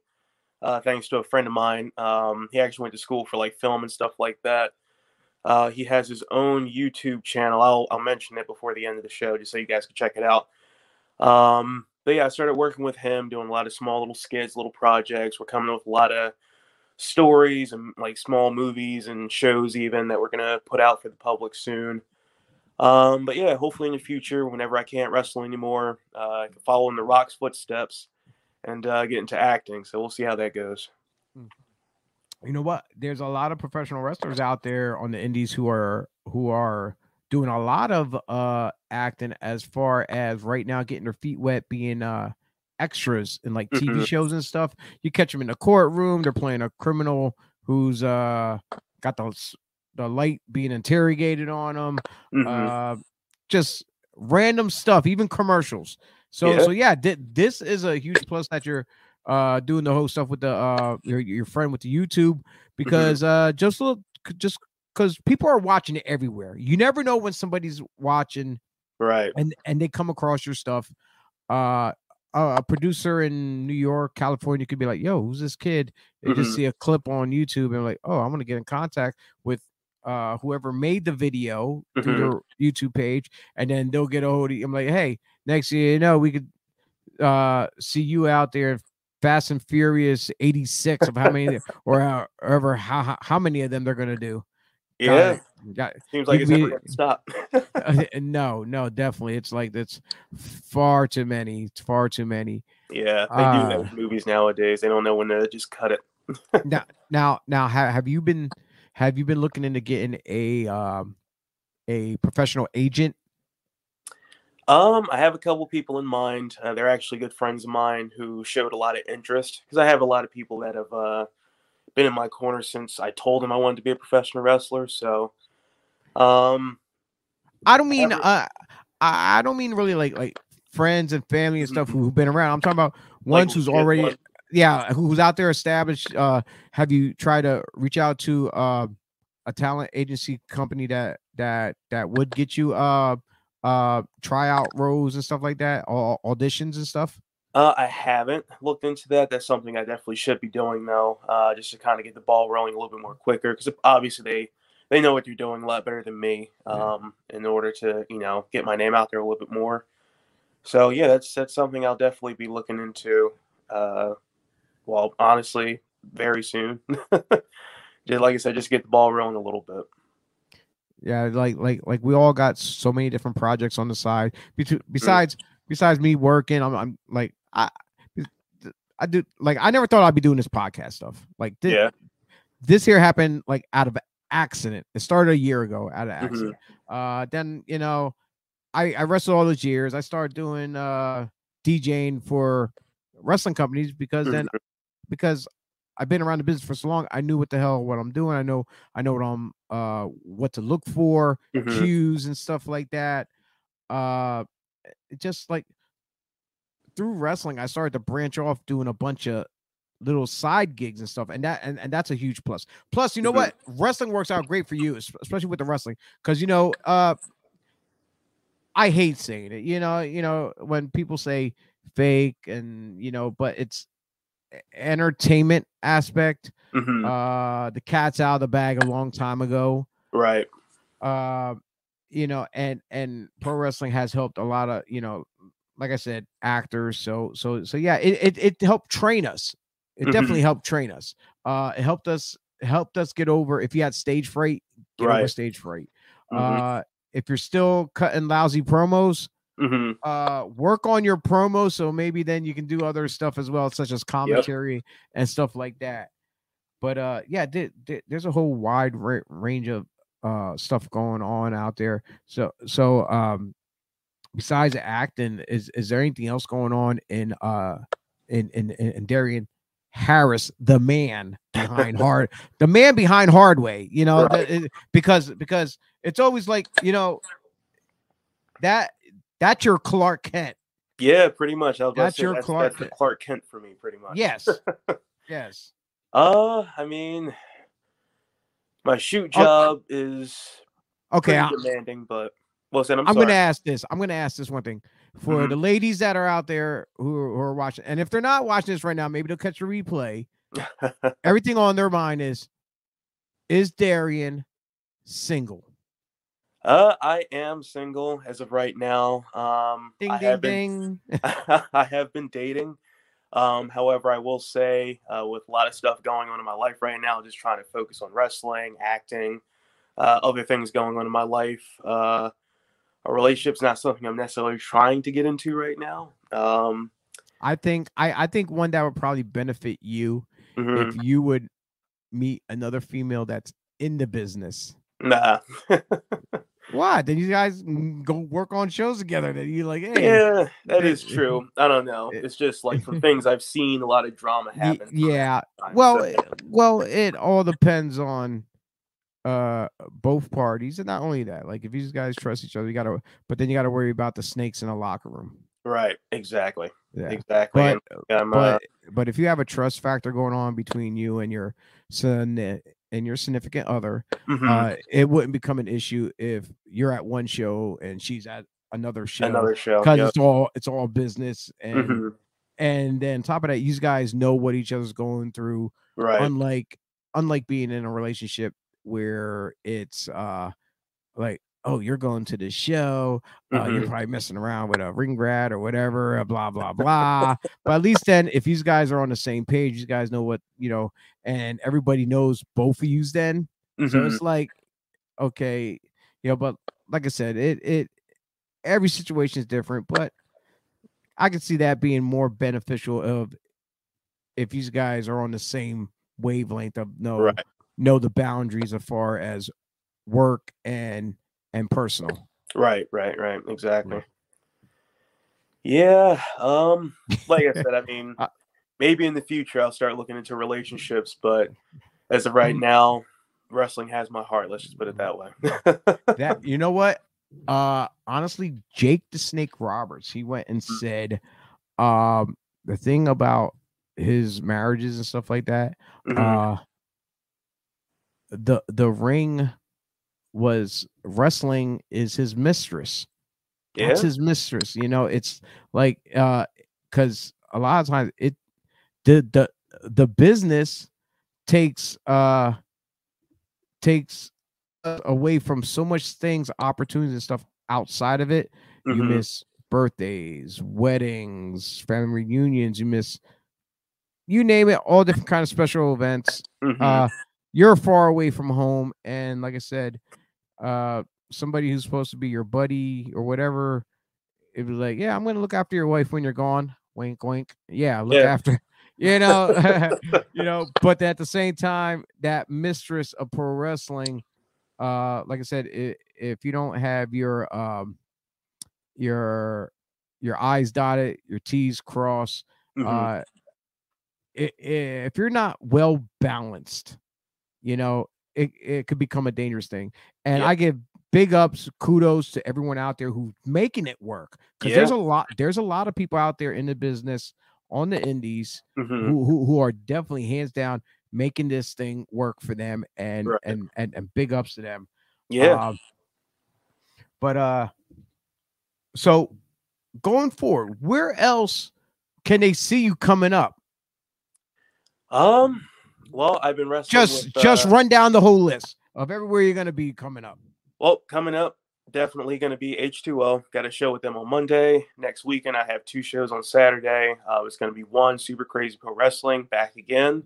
uh, thanks to a friend of mine. Um, he actually went to school for like film and stuff like that. Uh, he has his own YouTube channel. I'll, I'll mention it before the end of the show just so you guys can check it out. Um, but yeah, I started working with him, doing a lot of small little skits, little projects. We're coming up with a lot of stories and like small movies and shows even that we're gonna put out for the public soon. Um, but yeah, hopefully in the future, whenever I can't wrestle anymore, uh, I can follow in the Rock's footsteps and uh, get into acting. So we'll see how that goes. You know what? There's a lot of professional wrestlers out there on the indies who are who are doing a lot of uh acting as far as right now getting their feet wet being uh extras in like TV Mhm. shows and stuff. You catch them in the courtroom, they're playing a criminal who's uh got the the light being interrogated on them. Mhm. uh just random stuff even commercials so Yeah. so yeah thi- this is a huge plus that you're uh doing the whole stuff with the uh your, your friend with the youtube because uh just look just because people are watching it everywhere you never know when somebody's watching right. and and they come across your stuff uh a producer in New York, California could be like, "Yo, who's this kid?" They just Mhm. see a clip on YouTube and like, "Oh, I'm gonna get in contact with uh whoever made the video through Mhm. their YouTube page, and then they'll get a hold of you. I'm like, "Hey, next year, you know, we could uh see you out there, Fast and Furious 86 of how many or however how how- many of them they're gonna do." Yeah. Got, Seems like it's never going to stop. uh, no, no, definitely. It's like that's far too many. It's far too many. yeah. They do Ah. that with movies nowadays. They don't know when to just cut it. now, now, now, have, have you been have you been looking into getting a um a professional agent? Um, I have a couple people in mind. Uh, they're actually good friends of mine who showed a lot of interest because I have a lot of people that have uh, been in my corner since I told them I wanted to be a professional wrestler. So, um, I don't mean uh I, I don't mean really like like friends and family and stuff who've been around. I'm talking about ones like who's already ones. yeah who's out there established. Uh, have you tried to reach out to uh a talent agency company that that that would get you uh uh tryout roles and stuff like that or auditions and stuff? Uh, I haven't looked into that. That's something I definitely should be doing though, uh, just to kind of get the ball rolling a little bit more quicker. Because obviously they they know what they're doing a lot better than me. Yeah. Um, in order to you know get my name out there a little bit more. So yeah, that's that's something I'll definitely be looking into. Uh, well, honestly, very soon. just like I said, just get the ball rolling a little bit. Yeah, like like like we all got so many different projects on the side. Besides besides me working, I'm I'm like I I do like I never thought I'd be doing this podcast stuff. Like this, Yeah. this here happened like out of accident. It started a year ago out of Mhm. accident. Uh then you know, I I wrestled all those years. I started doing uh DJing for wrestling companies because then Mhm. because I've been around the business for so long, I knew what the hell what I'm doing. I know I know what I'm uh what to look for, Mhm. cues and stuff like that. Uh just like through wrestling, I started to branch off doing a bunch of little side gigs and stuff, and that and, and that's a huge plus. Plus, you know Mhm. what? Wrestling works out great for you, especially with the wrestling, because you know, uh, I hate saying it. You know, you know when people say fake, and you know, but it's entertainment aspect. Mhm. Uh, the cat's out of the bag a long time ago right. uh you know and and pro wrestling has helped a lot of you know like i said actors so so so yeah it it, it helped train us it Mhm. definitely helped train us uh it helped us helped us get over if you had stage fright get over Right. stage fright Mhm. uh if you're still cutting lousy promos Mhm. uh work on your promo so maybe then you can do other stuff as well such as commentary and stuff like that but uh yeah there- there's a whole wide ra- range of uh stuff going on out there so so um besides acting is is there anything else going on in uh in in in, in Darian Harris the man behind hard the man behind hardway you know Right. the- it- because because it's always like you know that that's your Clark Kent Yeah, pretty much. I was That's say, your that's, Clark that's the Kent. Clark Kent for me, pretty much. yes yes Uh, I mean, my shoot Oh. job is okay pretty I, demanding, but well, said I'm, I'm gonna ask this. I'm gonna ask this one thing for Mhm. the ladies that are out there who are, who are watching, and if they're not watching this right now, maybe they'll catch a replay. Everything on their mind is: Is Darian single? Uh, I am single as of right now. Um, Ding I ding have been ding. I have been dating. Um, however, I will say, uh, with a lot of stuff going on in my life right now, just trying to focus on wrestling, acting, uh, other things going on in my life. Uh, a relationship's not something I'm necessarily trying to get into right now. Um, I think I I think one that would probably benefit you mhm. if you would meet another female that's in the business. Nah. Why? Then you guys go work on shows together. Then you like, hey, yeah, that is true. I don't know. It's just like from things I've seen, a lot of drama happen. yeah. time, Well, so- it- well, it all depends on uh both parties, and not only that. Like if these guys trust each other, you gotta. But then you gotta worry about the snakes in a locker room. right, exactly, Yeah. exactly. But uh, but but if you have a trust factor going on between you and your son and your significant other, mhm, uh, it wouldn't become an issue if you're at one show and she's at another show. another show. because Yep. it's all it's all business and mhm, and then top of that, you guys know what each other's going through. Right. unlike unlike being in a relationship where it's uh like oh you're going to the show uh, you're mhm, probably messing around with a ring rat or whatever uh, blah blah blah but at least then if these guys are on the same page you guys know what you know and everybody knows both of yous then so mhm. it's like okay you know but like i said it it every situation is different but i can see that being more beneficial of if these guys are on the same wavelength of know Right. know the boundaries as far as work and and personal Right, right, right. Exactly. Yeah. Um, like I said, I mean, maybe in the future I'll start looking into relationships, but as of right Mm. now, wrestling has my heart. Let's just put it that way. that you know what uh honestly jake the snake roberts he went and Mm. said um the thing about his marriages and stuff like that Mhm. uh the the ring was wrestling is his mistress yeah. that's his mistress you know it's like uh because a lot of times it the the the business takes uh takes uh, away from so much things opportunities and stuff outside of it you Mhm. miss birthdays weddings family reunions you miss you name it all different kind of special events Mhm. uh you're far away from home and like i said uh somebody who's supposed to be your buddy or whatever it was like yeah i'm gonna look after your wife when you're gone wink wink yeah look Yeah. after you know, you know, but at the same time, that mistress of pro wrestling, uh, like I said, i if you don't have your um your your I's dotted, your T's crossed, Mhm. uh i- i- if you're not well balanced, you know, it, it could become a dangerous thing. And Yeah. I give big ups, kudos to everyone out there who's making it work. Because there's a lot, there's a lot of people out there in the business on the indies Mhm. who, who who are definitely hands down making this thing work for them and Right. and and and big ups to them. Yeah. Um, but uh so going forward, where else can they see you coming up? um. Well, I've been wrestling. Just with, just uh, run down the whole list of everywhere you're gonna be coming up. Well, coming up, definitely going to be H2O. Got a show with them on Monday. Next weekend, I have two shows on Saturday. Uh, it's going to be one Super Crazy Pro Wrestling back again.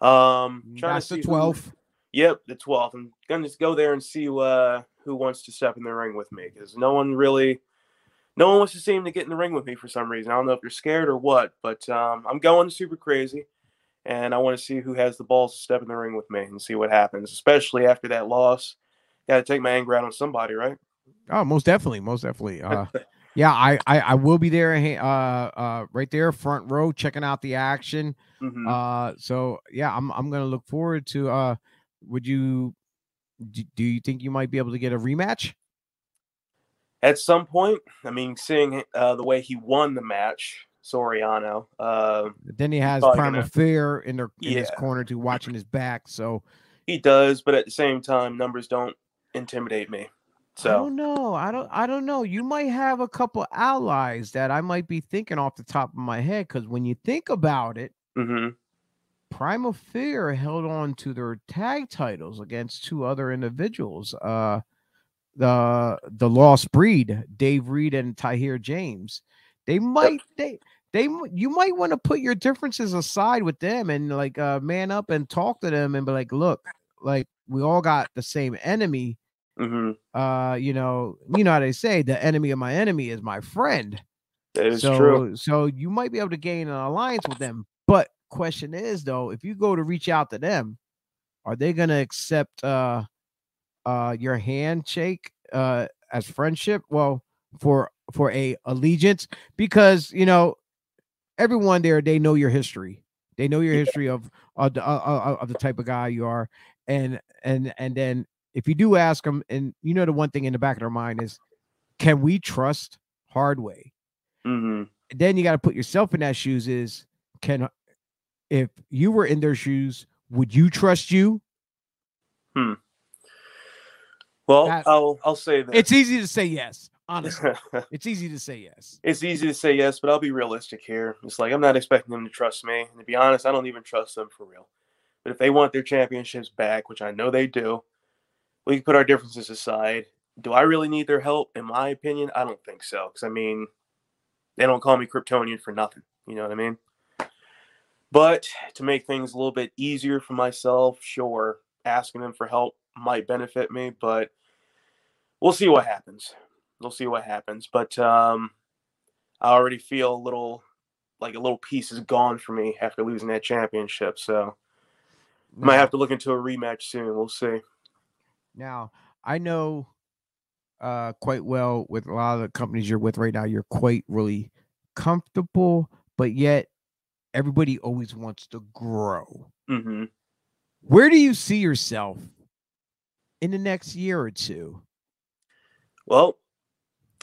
Um, trying That's to the see who- 12th. Yep, the 12th. I'm going to just go there and see uh, who wants to step in the ring with me because no one really, no one wants to seem to get in the ring with me for some reason. I don't know if they're scared or what, but um, I'm going Super Crazy, and I want to see who has the balls to step in the ring with me and see what happens, especially after that loss. Got to take my anger out on somebody, right? Oh, most definitely, most definitely. Uh, yeah, I, I I will be there. uh, uh, right there, front row, checking out the action. Mhm. Uh, so yeah, I'm I'm gonna look forward to. Uh, would you? Do, do you think you might be able to get a rematch? At some point, I mean, seeing uh, the way he won the match, Soriano, uh, Then he has Primal gonna- Fear in their in his corner to watching his back. So he does, but at the same time, numbers don't intimidate me. So I don't know. I don't. I don't know. You might have a couple allies that I might be thinking off the top of my head. Because when you think about it, hmm Primal Fear held on to their tag titles against two other individuals. Uh, the the Lost Breed, Dave Reed and Tahir James. They might they they you might want to put your differences aside with them and like uh man up and talk to them and be like, look, like we all got the same enemy. hmm Uh, you know, you know how they say the enemy of my enemy is my friend that is so, true. So you might be able to gain an alliance with them. But question is though, if you go to reach out to them, are they gonna accept uh uh your handshake uh as friendship? Well, for for a allegiance, because you know everyone there they know your history. They know your history of of the, uh, uh, of the type of guy you are, and and and then if you do ask them, and you know the one thing in the back of their mind is, can we trust Hardway? hmm then you got to put yourself in that shoes is can if you were in their shoes would you trust you Hmm. Well, That- I'll I'll say that it's easy to say yes honestly it's easy to say yes it's easy to say yes, but I'll be realistic here. It's like I'm not expecting them to trust me. And to be honest, I don't even trust them for real. But if they want their championships back, which I know they do, we can put our differences aside. Do I really need their help? In my opinion, I don't think so. Because I mean, they don't call me Kryptonian for nothing. You know what I mean? But to make things a little bit easier for myself, sure, asking them for help might benefit me, but we'll see what happens. We'll see what happens. But um, I already feel a little like a little piece is gone for me after losing that championship. So might have to look into a rematch soon. We'll see. now i know uh quite well with a lot of the companies you're with right now you're quite really comfortable but yet everybody always wants to grow Mm-hmm. where do you see yourself in the next year or two Well,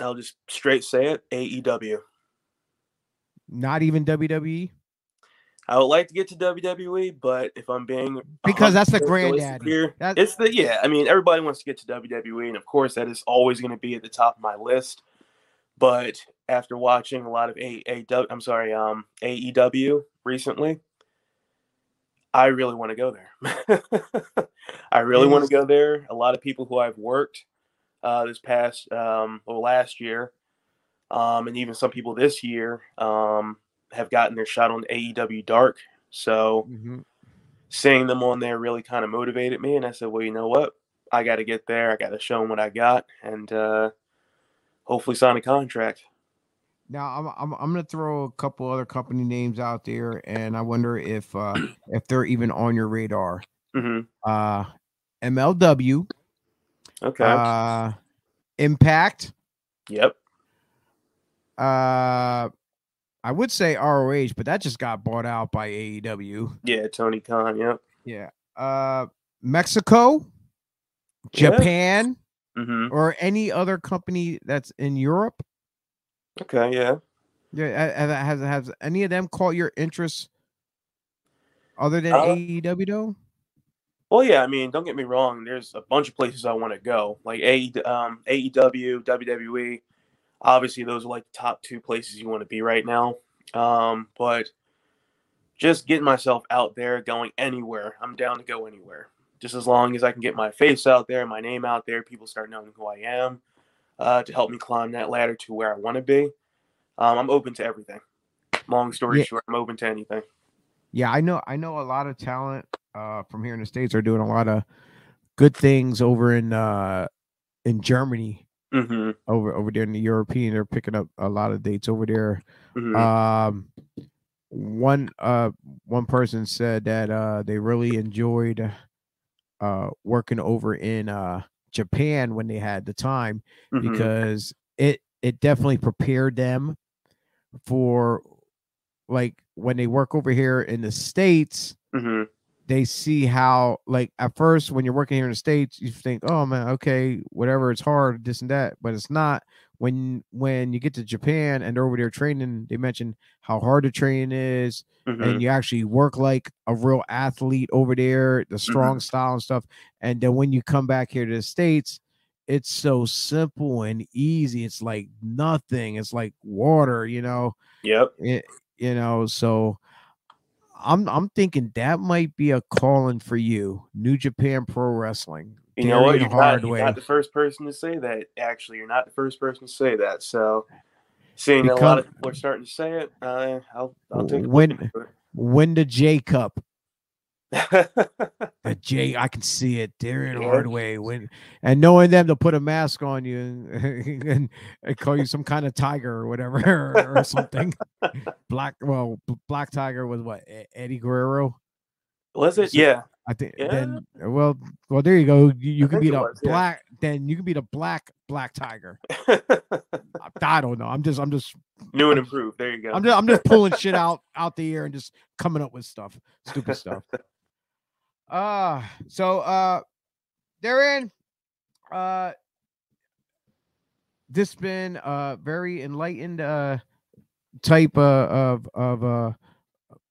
I'll just straight say it AEW. not even wwe I would like to get to WWE, but if I'm being Because that's the 100% realistic granddaddy. here, it's the yeah. I mean, everybody wants to get to WWE, and of course, that is always going to be at the top of my list. But after watching a lot of A A W, I'm sorry, um, AEW recently, I really want to go there. I really want to go there. A lot of people who I've worked uh, this past um, or last year, um, and even some people this year um, have gotten their shot on AEW Dark. So Mhm. seeing them on there really kind of motivated me, and I said, well, you know what? I got to get there. I got to show them what I got, and uh, hopefully sign a contract. Now I'm I'm I'm gonna throw a couple other company names out there, and I wonder if uh if they're even on your radar. hmm Uh, MLW, Okay. uh, Impact, yep. uh, I would say ROH, but that just got bought out by AEW. Yeah, Tony Khan. Yep. Yeah. Uh, Mexico, Yeah. Japan, hmm or any other company that's in Europe. Okay. Yeah. Yeah, ha- ha- has has any of them caught your interest other than Uh, AEW though? Well, yeah. I mean, don't get me wrong. There's a bunch of places I want to go, like A, um, AEW, WWE. Obviously, those are like the top two places you want to be right now. Um, but just getting myself out there, going anywhere. I'm down to go anywhere. Just as long as I can get my face out there, my name out there, people start knowing who I am, uh, to help me climb that ladder to where I want to be. Um, I'm open to everything. Long story Yeah. short, I'm open to anything. Yeah, I know. I know a lot of talent uh, from here in the states are doing a lot of good things over in uh, in Germany, hmm over over there in the European. They're picking up a lot of dates over there. hmm Um, one uh one person said that uh they really enjoyed uh working over in uh Japan when they had the time hmm because it it definitely prepared them for like when they work over here in the states hmm they see how like at first when you're working here in the states you think oh man okay whatever it's hard this and that but it's not. When when you get to japan and they're over there training they mention how hard the training is hmm and you actually work like a real athlete over there the strong style and stuff and then when you come back here to the states it's so simple and easy it's like nothing it's like water you know? Yep. it, you know so i'm i'm thinking that might be a calling for you new japan pro wrestling You know what? You're not, you're not the first person to say that. Actually, you're not the first person to say that. So, seeing that a lot of people are starting to say it, uh, I'll I'll take When- into the j cup. the j i can see it Yeah. hardway when and knowing them to put a mask on you and, and, and call you some kind of tiger or whatever or, something black well black tiger was what eddie guerrero Was it? So- Yeah. I think Yeah. then well well there you go. You, you be the was, yeah. black then you can be the black black tiger. I, I don't know. I'm just I'm just New and improved. There you go. I'm just I'm just pulling shit out out the air and just coming up with stuff. Stupid stuff. Uh so uh Darian uh this been uh very enlightened uh type uh, of of uh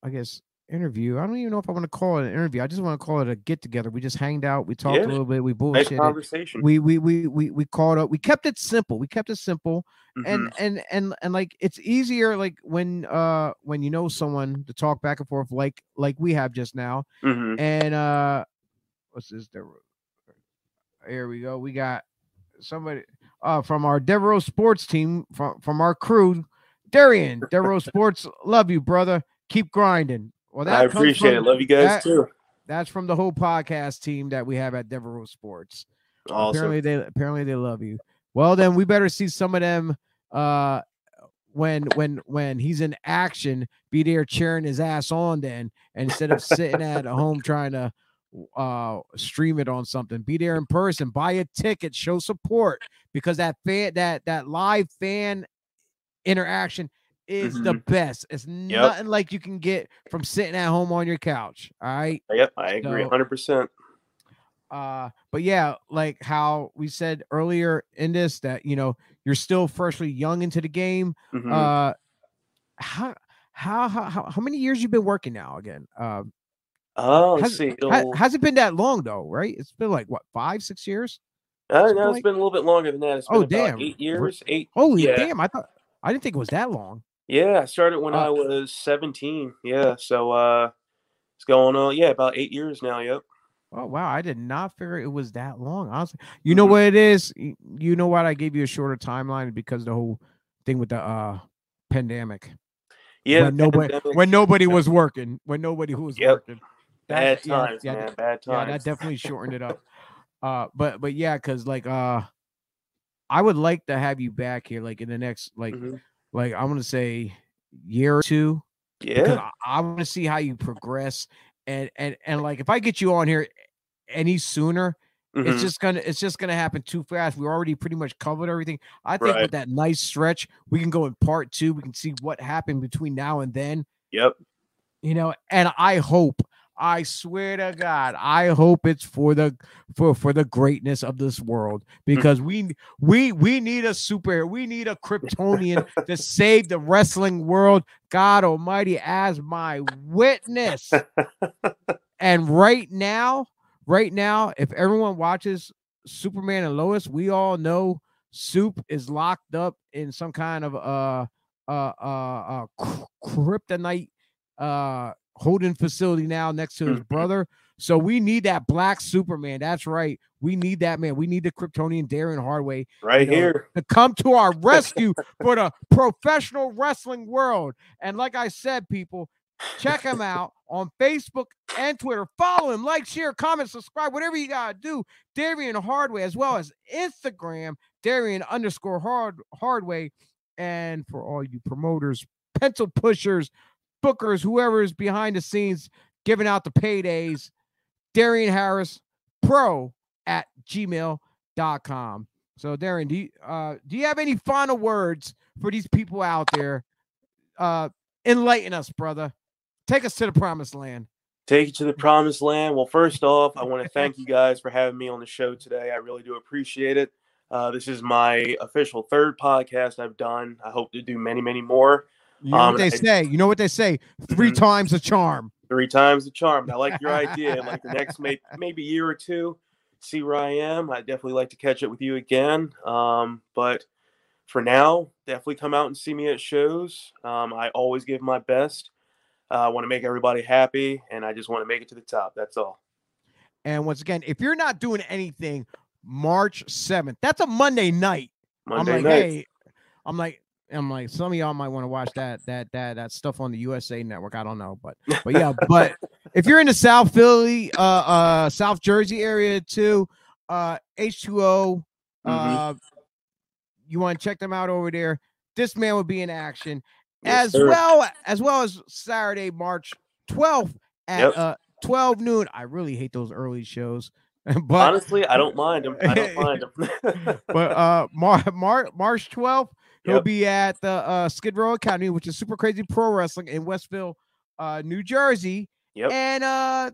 I guess interview. I don't even know if I want to call it an interview. I just want to call it a get together. We just hanged out, we talked Yeah. a little bit, we bullshit. nice conversation. We we we we we called up. We kept it simple. We kept it simple and Mhm. and and and like it's easier like when uh when you know someone to talk back and forth like like we have just now Mhm. and uh what's this there here we go we got somebody uh from our Devereaux sports team from from our crew Darian Devereaux sports love you brother keep grinding well that I appreciate it. Love you guys that- too. that's from the whole podcast team that we have at Devereaux sports Awesome. apparently they apparently they love you well then we better see some of them uh when when when he's in action be there cheering his ass on then instead of sitting at home trying to uh stream it on something be there in person buy a ticket show support because that fan that that live fan interaction is the Mhm. best it's nothing like you can get from sitting at home on your couch all right Yep, I agree. So- 100%. uh but yeah like how we said earlier in this that you know you're still freshly young into the game Mhm. uh how how how how, many years you've been working now again uh oh, let's has- see. ha- It'll, hasn't been that long though right it's been like what five six years uh, no, it's been a little bit longer than that. It's been Oh, damn. eight years. Eight. holy Yeah. damn i thought i didn't think it was that long Yeah, I started when Uh, I was 17. Yeah, so uh it's going on, yeah, about eight years now. Yep. oh wow i did not figure it was that long honestly you know Mhm. what it is Y- you know what i gave you a shorter timeline because the whole thing with the uh pandemic Yeah. when the nobody pandemic, when nobody was working, when nobody who was Yep. working. bad That- yeah, times, yeah, man. bad Yeah, times. that definitely shortened it up. Uh, but but yeah, because like uh, I would like to have you back here, like in the next like Mhm. Like I'm gonna say year or two Yeah. I, I want to see how you progress and and and like if I get you on here any sooner, it's Mhm. just gonna it's just gonna happen too fast. We already pretty much covered everything. I think Right. with that nice stretch, we can go in part two. We can see what happened between now and then. Yep. You know, and I hope, I swear to God, I hope it's for the for for the greatness of this world because we we we need a superhero. we need a Kryptonian to save the wrestling world. God Almighty, as my witness. and right now, right now, if everyone watches Superman and Lois, we all know Soup is locked up in some kind of uh uh uh, uh kryptonite uh holding facility now next to his Mhm. brother. So we need that black Superman. That's right. We need that man. We need the Kryptonian Darian Hardway Right know, here. to come to our rescue for the professional wrestling world. And like I said, people, check him out on Facebook and Twitter. Follow him, like, share, comment, subscribe, whatever you gotta do. Darian Hardway, as well as Instagram, Darian underscore hard Hardway. And for all you promoters, pencil pushers, bookers, whoever is behind the scenes giving out the paydays, Darian Harris Pro at gmail.com. So Darren, do you uh do you have any final words for these people out there? Uh enlighten us, brother. Take us to the promised land. Take you to the promised land. Well, first off, I want to thank you guys for having me on the show today. I really do appreciate it. Uh, this is my official third podcast I've done. I hope to do many, many more. You know Um, what they I- say. You know what they say. 3 Mhm. times the charm. Three times the charm. I like your idea. Like the next may- maybe year or two, see where I am. I'd definitely like to catch up with you again. Um, but for now, definitely come out and see me at shows. Um, I always give my best. Uh, I want to make everybody happy, and I just want to make it to the top. That's all. And once again, if you're not doing anything March 7th, that's a Monday night. Monday I'm like, night. hey, I'm like, I'm like, some of y'all might want to watch that that that that stuff on the USA network. I don't know, but but yeah, but if you're in the South Philly, uh uh South Jersey area too, uh H2O, uh you want to check them out over there. This man will be in action Yes, as sir. well as well as Saturday, March 12th at Yep. uh 12 noon. I really hate those early shows. but Honestly, I don't mind them. I don't mind them. but uh Mar- Mar- March 12th, he'll Yep. be at the uh Skid Row Academy, which is super crazy pro wrestling in Westville, uh, New Jersey. Yep. And uh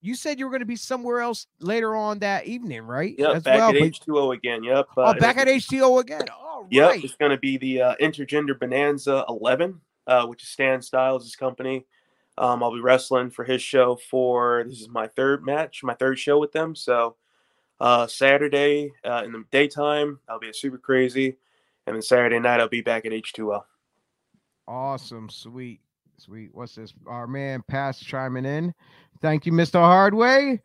you said you were going to be somewhere else later on that evening, right? yep, As back well. at but- H2O again. Yep. oh, uh, back at H2O again. All right. Yep, it's going to be the uh, Intergender Bonanza 11, uh, which is Stan Styles' company. Um, I'll be wrestling for his show for this is my third match, my third show with them. So uh, Saturday uh, in the daytime, I'll be at Super Crazy, and then Saturday night I'll be back at H2O. Awesome, sweet, sweet. What's this? Our man Pat chiming in. Thank you, Mr. Hardway.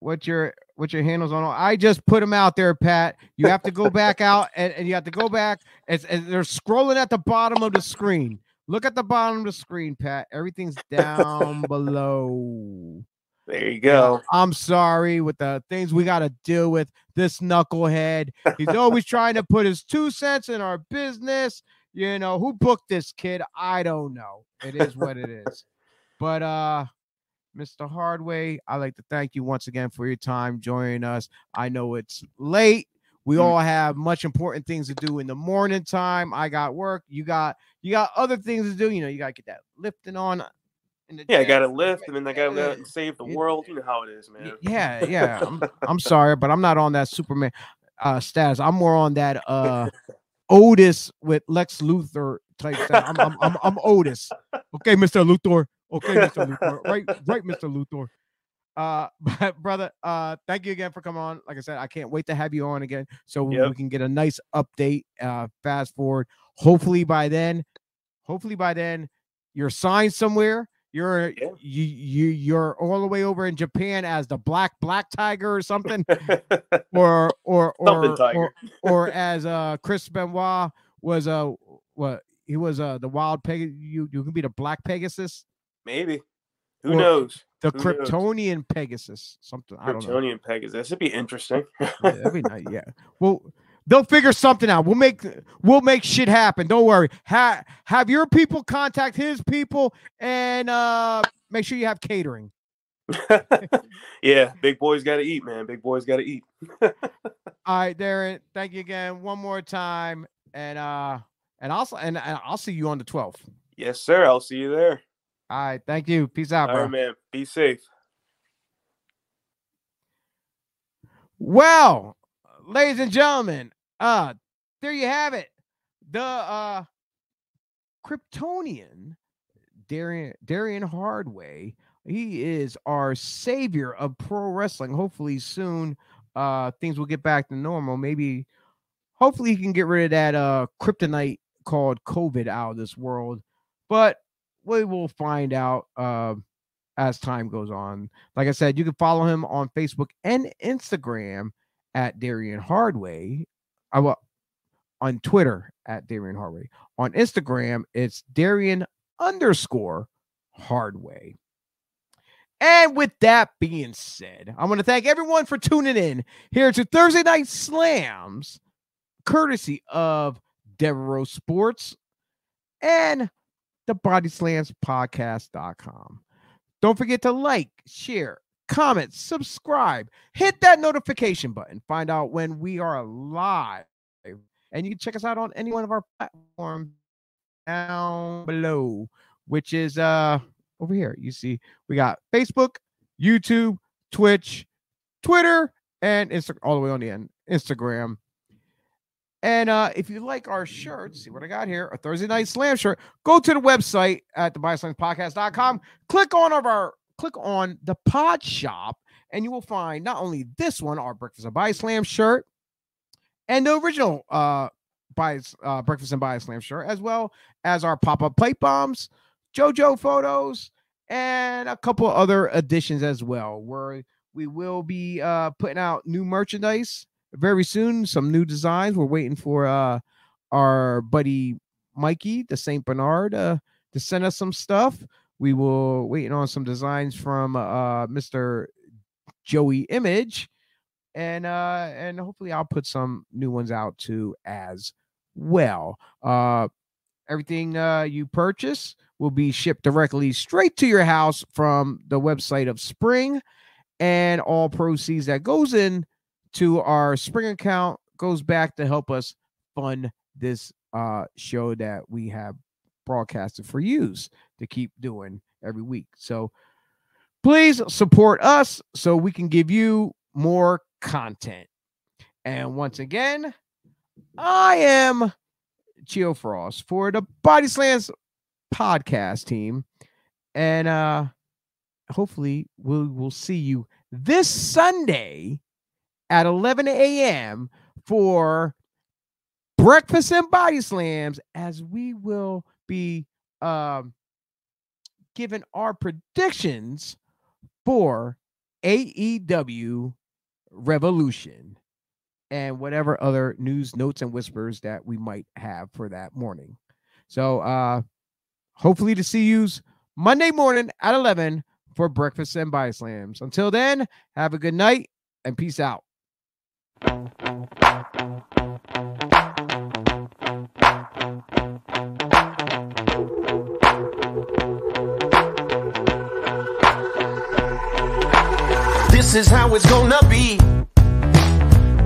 What your what your handles on? I just put them out there, Pat. You have to go back out and, and you have to go back. It's, and they're scrolling at the bottom of the screen. Look at the bottom of the screen, Pat. Everything's down below. There you go. I'm sorry with the things we got to deal with. This knucklehead. He's always trying to put his two cents in our business. You know, who booked this kid? I don't know. It is what it is. But uh Mr. Hardway, I'd like to thank you once again for your time joining us. I know it's late. We Mm. all have much important things to do in the morning time. I got work. You got you got other things to do. You know, you gotta get that lifting on. Yeah, I got to lift, and then I got to go Yeah. out and save the world. You know how it is, man. Yeah, yeah. I'm, I'm sorry, but I'm not on that Superman uh status. I'm more on that uh Otis with Lex Luthor type stuff. I'm, I'm, I'm, I'm Otis. Okay, Mr. Luthor. Okay, Mr. Luthor. Right, right, Mr. Luthor. Uh, but brother, uh, thank you again for coming on. Like I said, I can't wait to have you on again so we- Yep. we can get a nice update. Uh, fast forward. Hopefully by then, hopefully by then, you're signed somewhere. You're Yeah. you you you're all the way over in Japan as the black black tiger or something, or or or or, or as uh Chris Benoit was uh what he was uh the wild peg you you can be the black Pegasus, Maybe. Who Or- knows? the Who knows? Kryptonian Pegasus, something I don't know. Kryptonian Pegasus. Would be interesting. Yeah, that'd be nice. Yeah. Well, they'll figure something out. We'll make we'll make shit happen. Don't worry. Ha- have your people contact his people and uh make sure you have catering. yeah, big boys got to eat, man. Big boys got to eat. All right, Darren. Thank you again one more time, and uh, and also and, and I'll see you on the twelfth. Yes, sir. I'll see you there. All right, thank you. Peace out, All bro. right, man. Be safe. Well, ladies and gentlemen, uh, there you have it. The uh Kryptonian Darian Darian Hardway. He is our savior of pro wrestling. Hopefully soon uh things will get back to normal. Maybe hopefully he can get rid of that uh kryptonite called COVID out of this world. But we will find out uh, as time goes on. Like I said, you can follow him on Facebook and Instagram at Darian Hardway. I uh, will on Twitter at Darian Hardway. On Instagram, it's Darian underscore Hardway. And with that being said, I want to thank everyone for tuning in here to Thursday Night Slams, courtesy of Devereaux Sports and the Body Slams Podcast.com. Don't forget to like, share, comment, subscribe, hit that notification button, find out when we are live. And you can check us out on any one of our platforms down below, which is uh over here. You see, we got Facebook, YouTube, Twitch, Twitter, and Insta- all the way on the end, Instagram. And uh, if you like our shirts, see what I got here, a Thursday night slam shirt, go to the website at the click on of our click on the pod shop, and you will find not only this one, our breakfast and body slam shirt, and the original uh by uh, breakfast and body slam shirt, as well as our pop-up plate bombs, JoJo photos, and a couple other additions as well. Where we will be uh putting out new merchandise very soon. Some new designs. We're waiting for uh our buddy Mikey, the Saint Bernard, uh, to send us some stuff. We will waiting on some designs from uh Mr. Joey Image. And uh and hopefully I'll put some new ones out too as well. Uh everything uh you purchase will be shipped directly straight to your house from the website of Spring and all proceeds that goes in to our Spring account goes back to help us fund this uh show that we have broadcasted for use to keep doing every week. So please support us so we can give you more content. And once again, I am Chio Frost for the Body Slams podcast team. And uh hopefully we'll we'll see you this Sunday at 11 a.m. for breakfast and body slams as we will be um giving our predictions for AEW Revolution and whatever other news, notes, and whispers that we might have for that morning. So uh hopefully to see you Monday morning at 11 for breakfast and body slams. Until then, have a good night and peace out. This is how it's gonna be.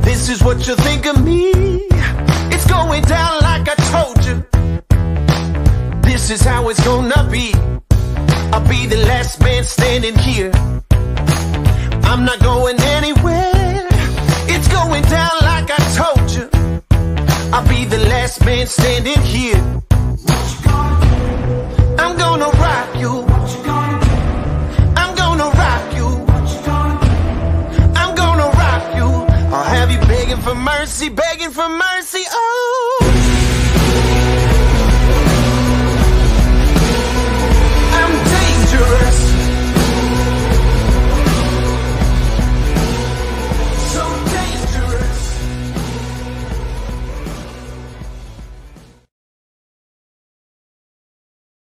This is what you think of me. It's going down like I told you. This is how it's gonna be. I'll be the last man standing here. I'm not going anywhere. It's going down like I told you. I'll be the last man standing here. I'm gonna mercy, begging for mercy. Oh.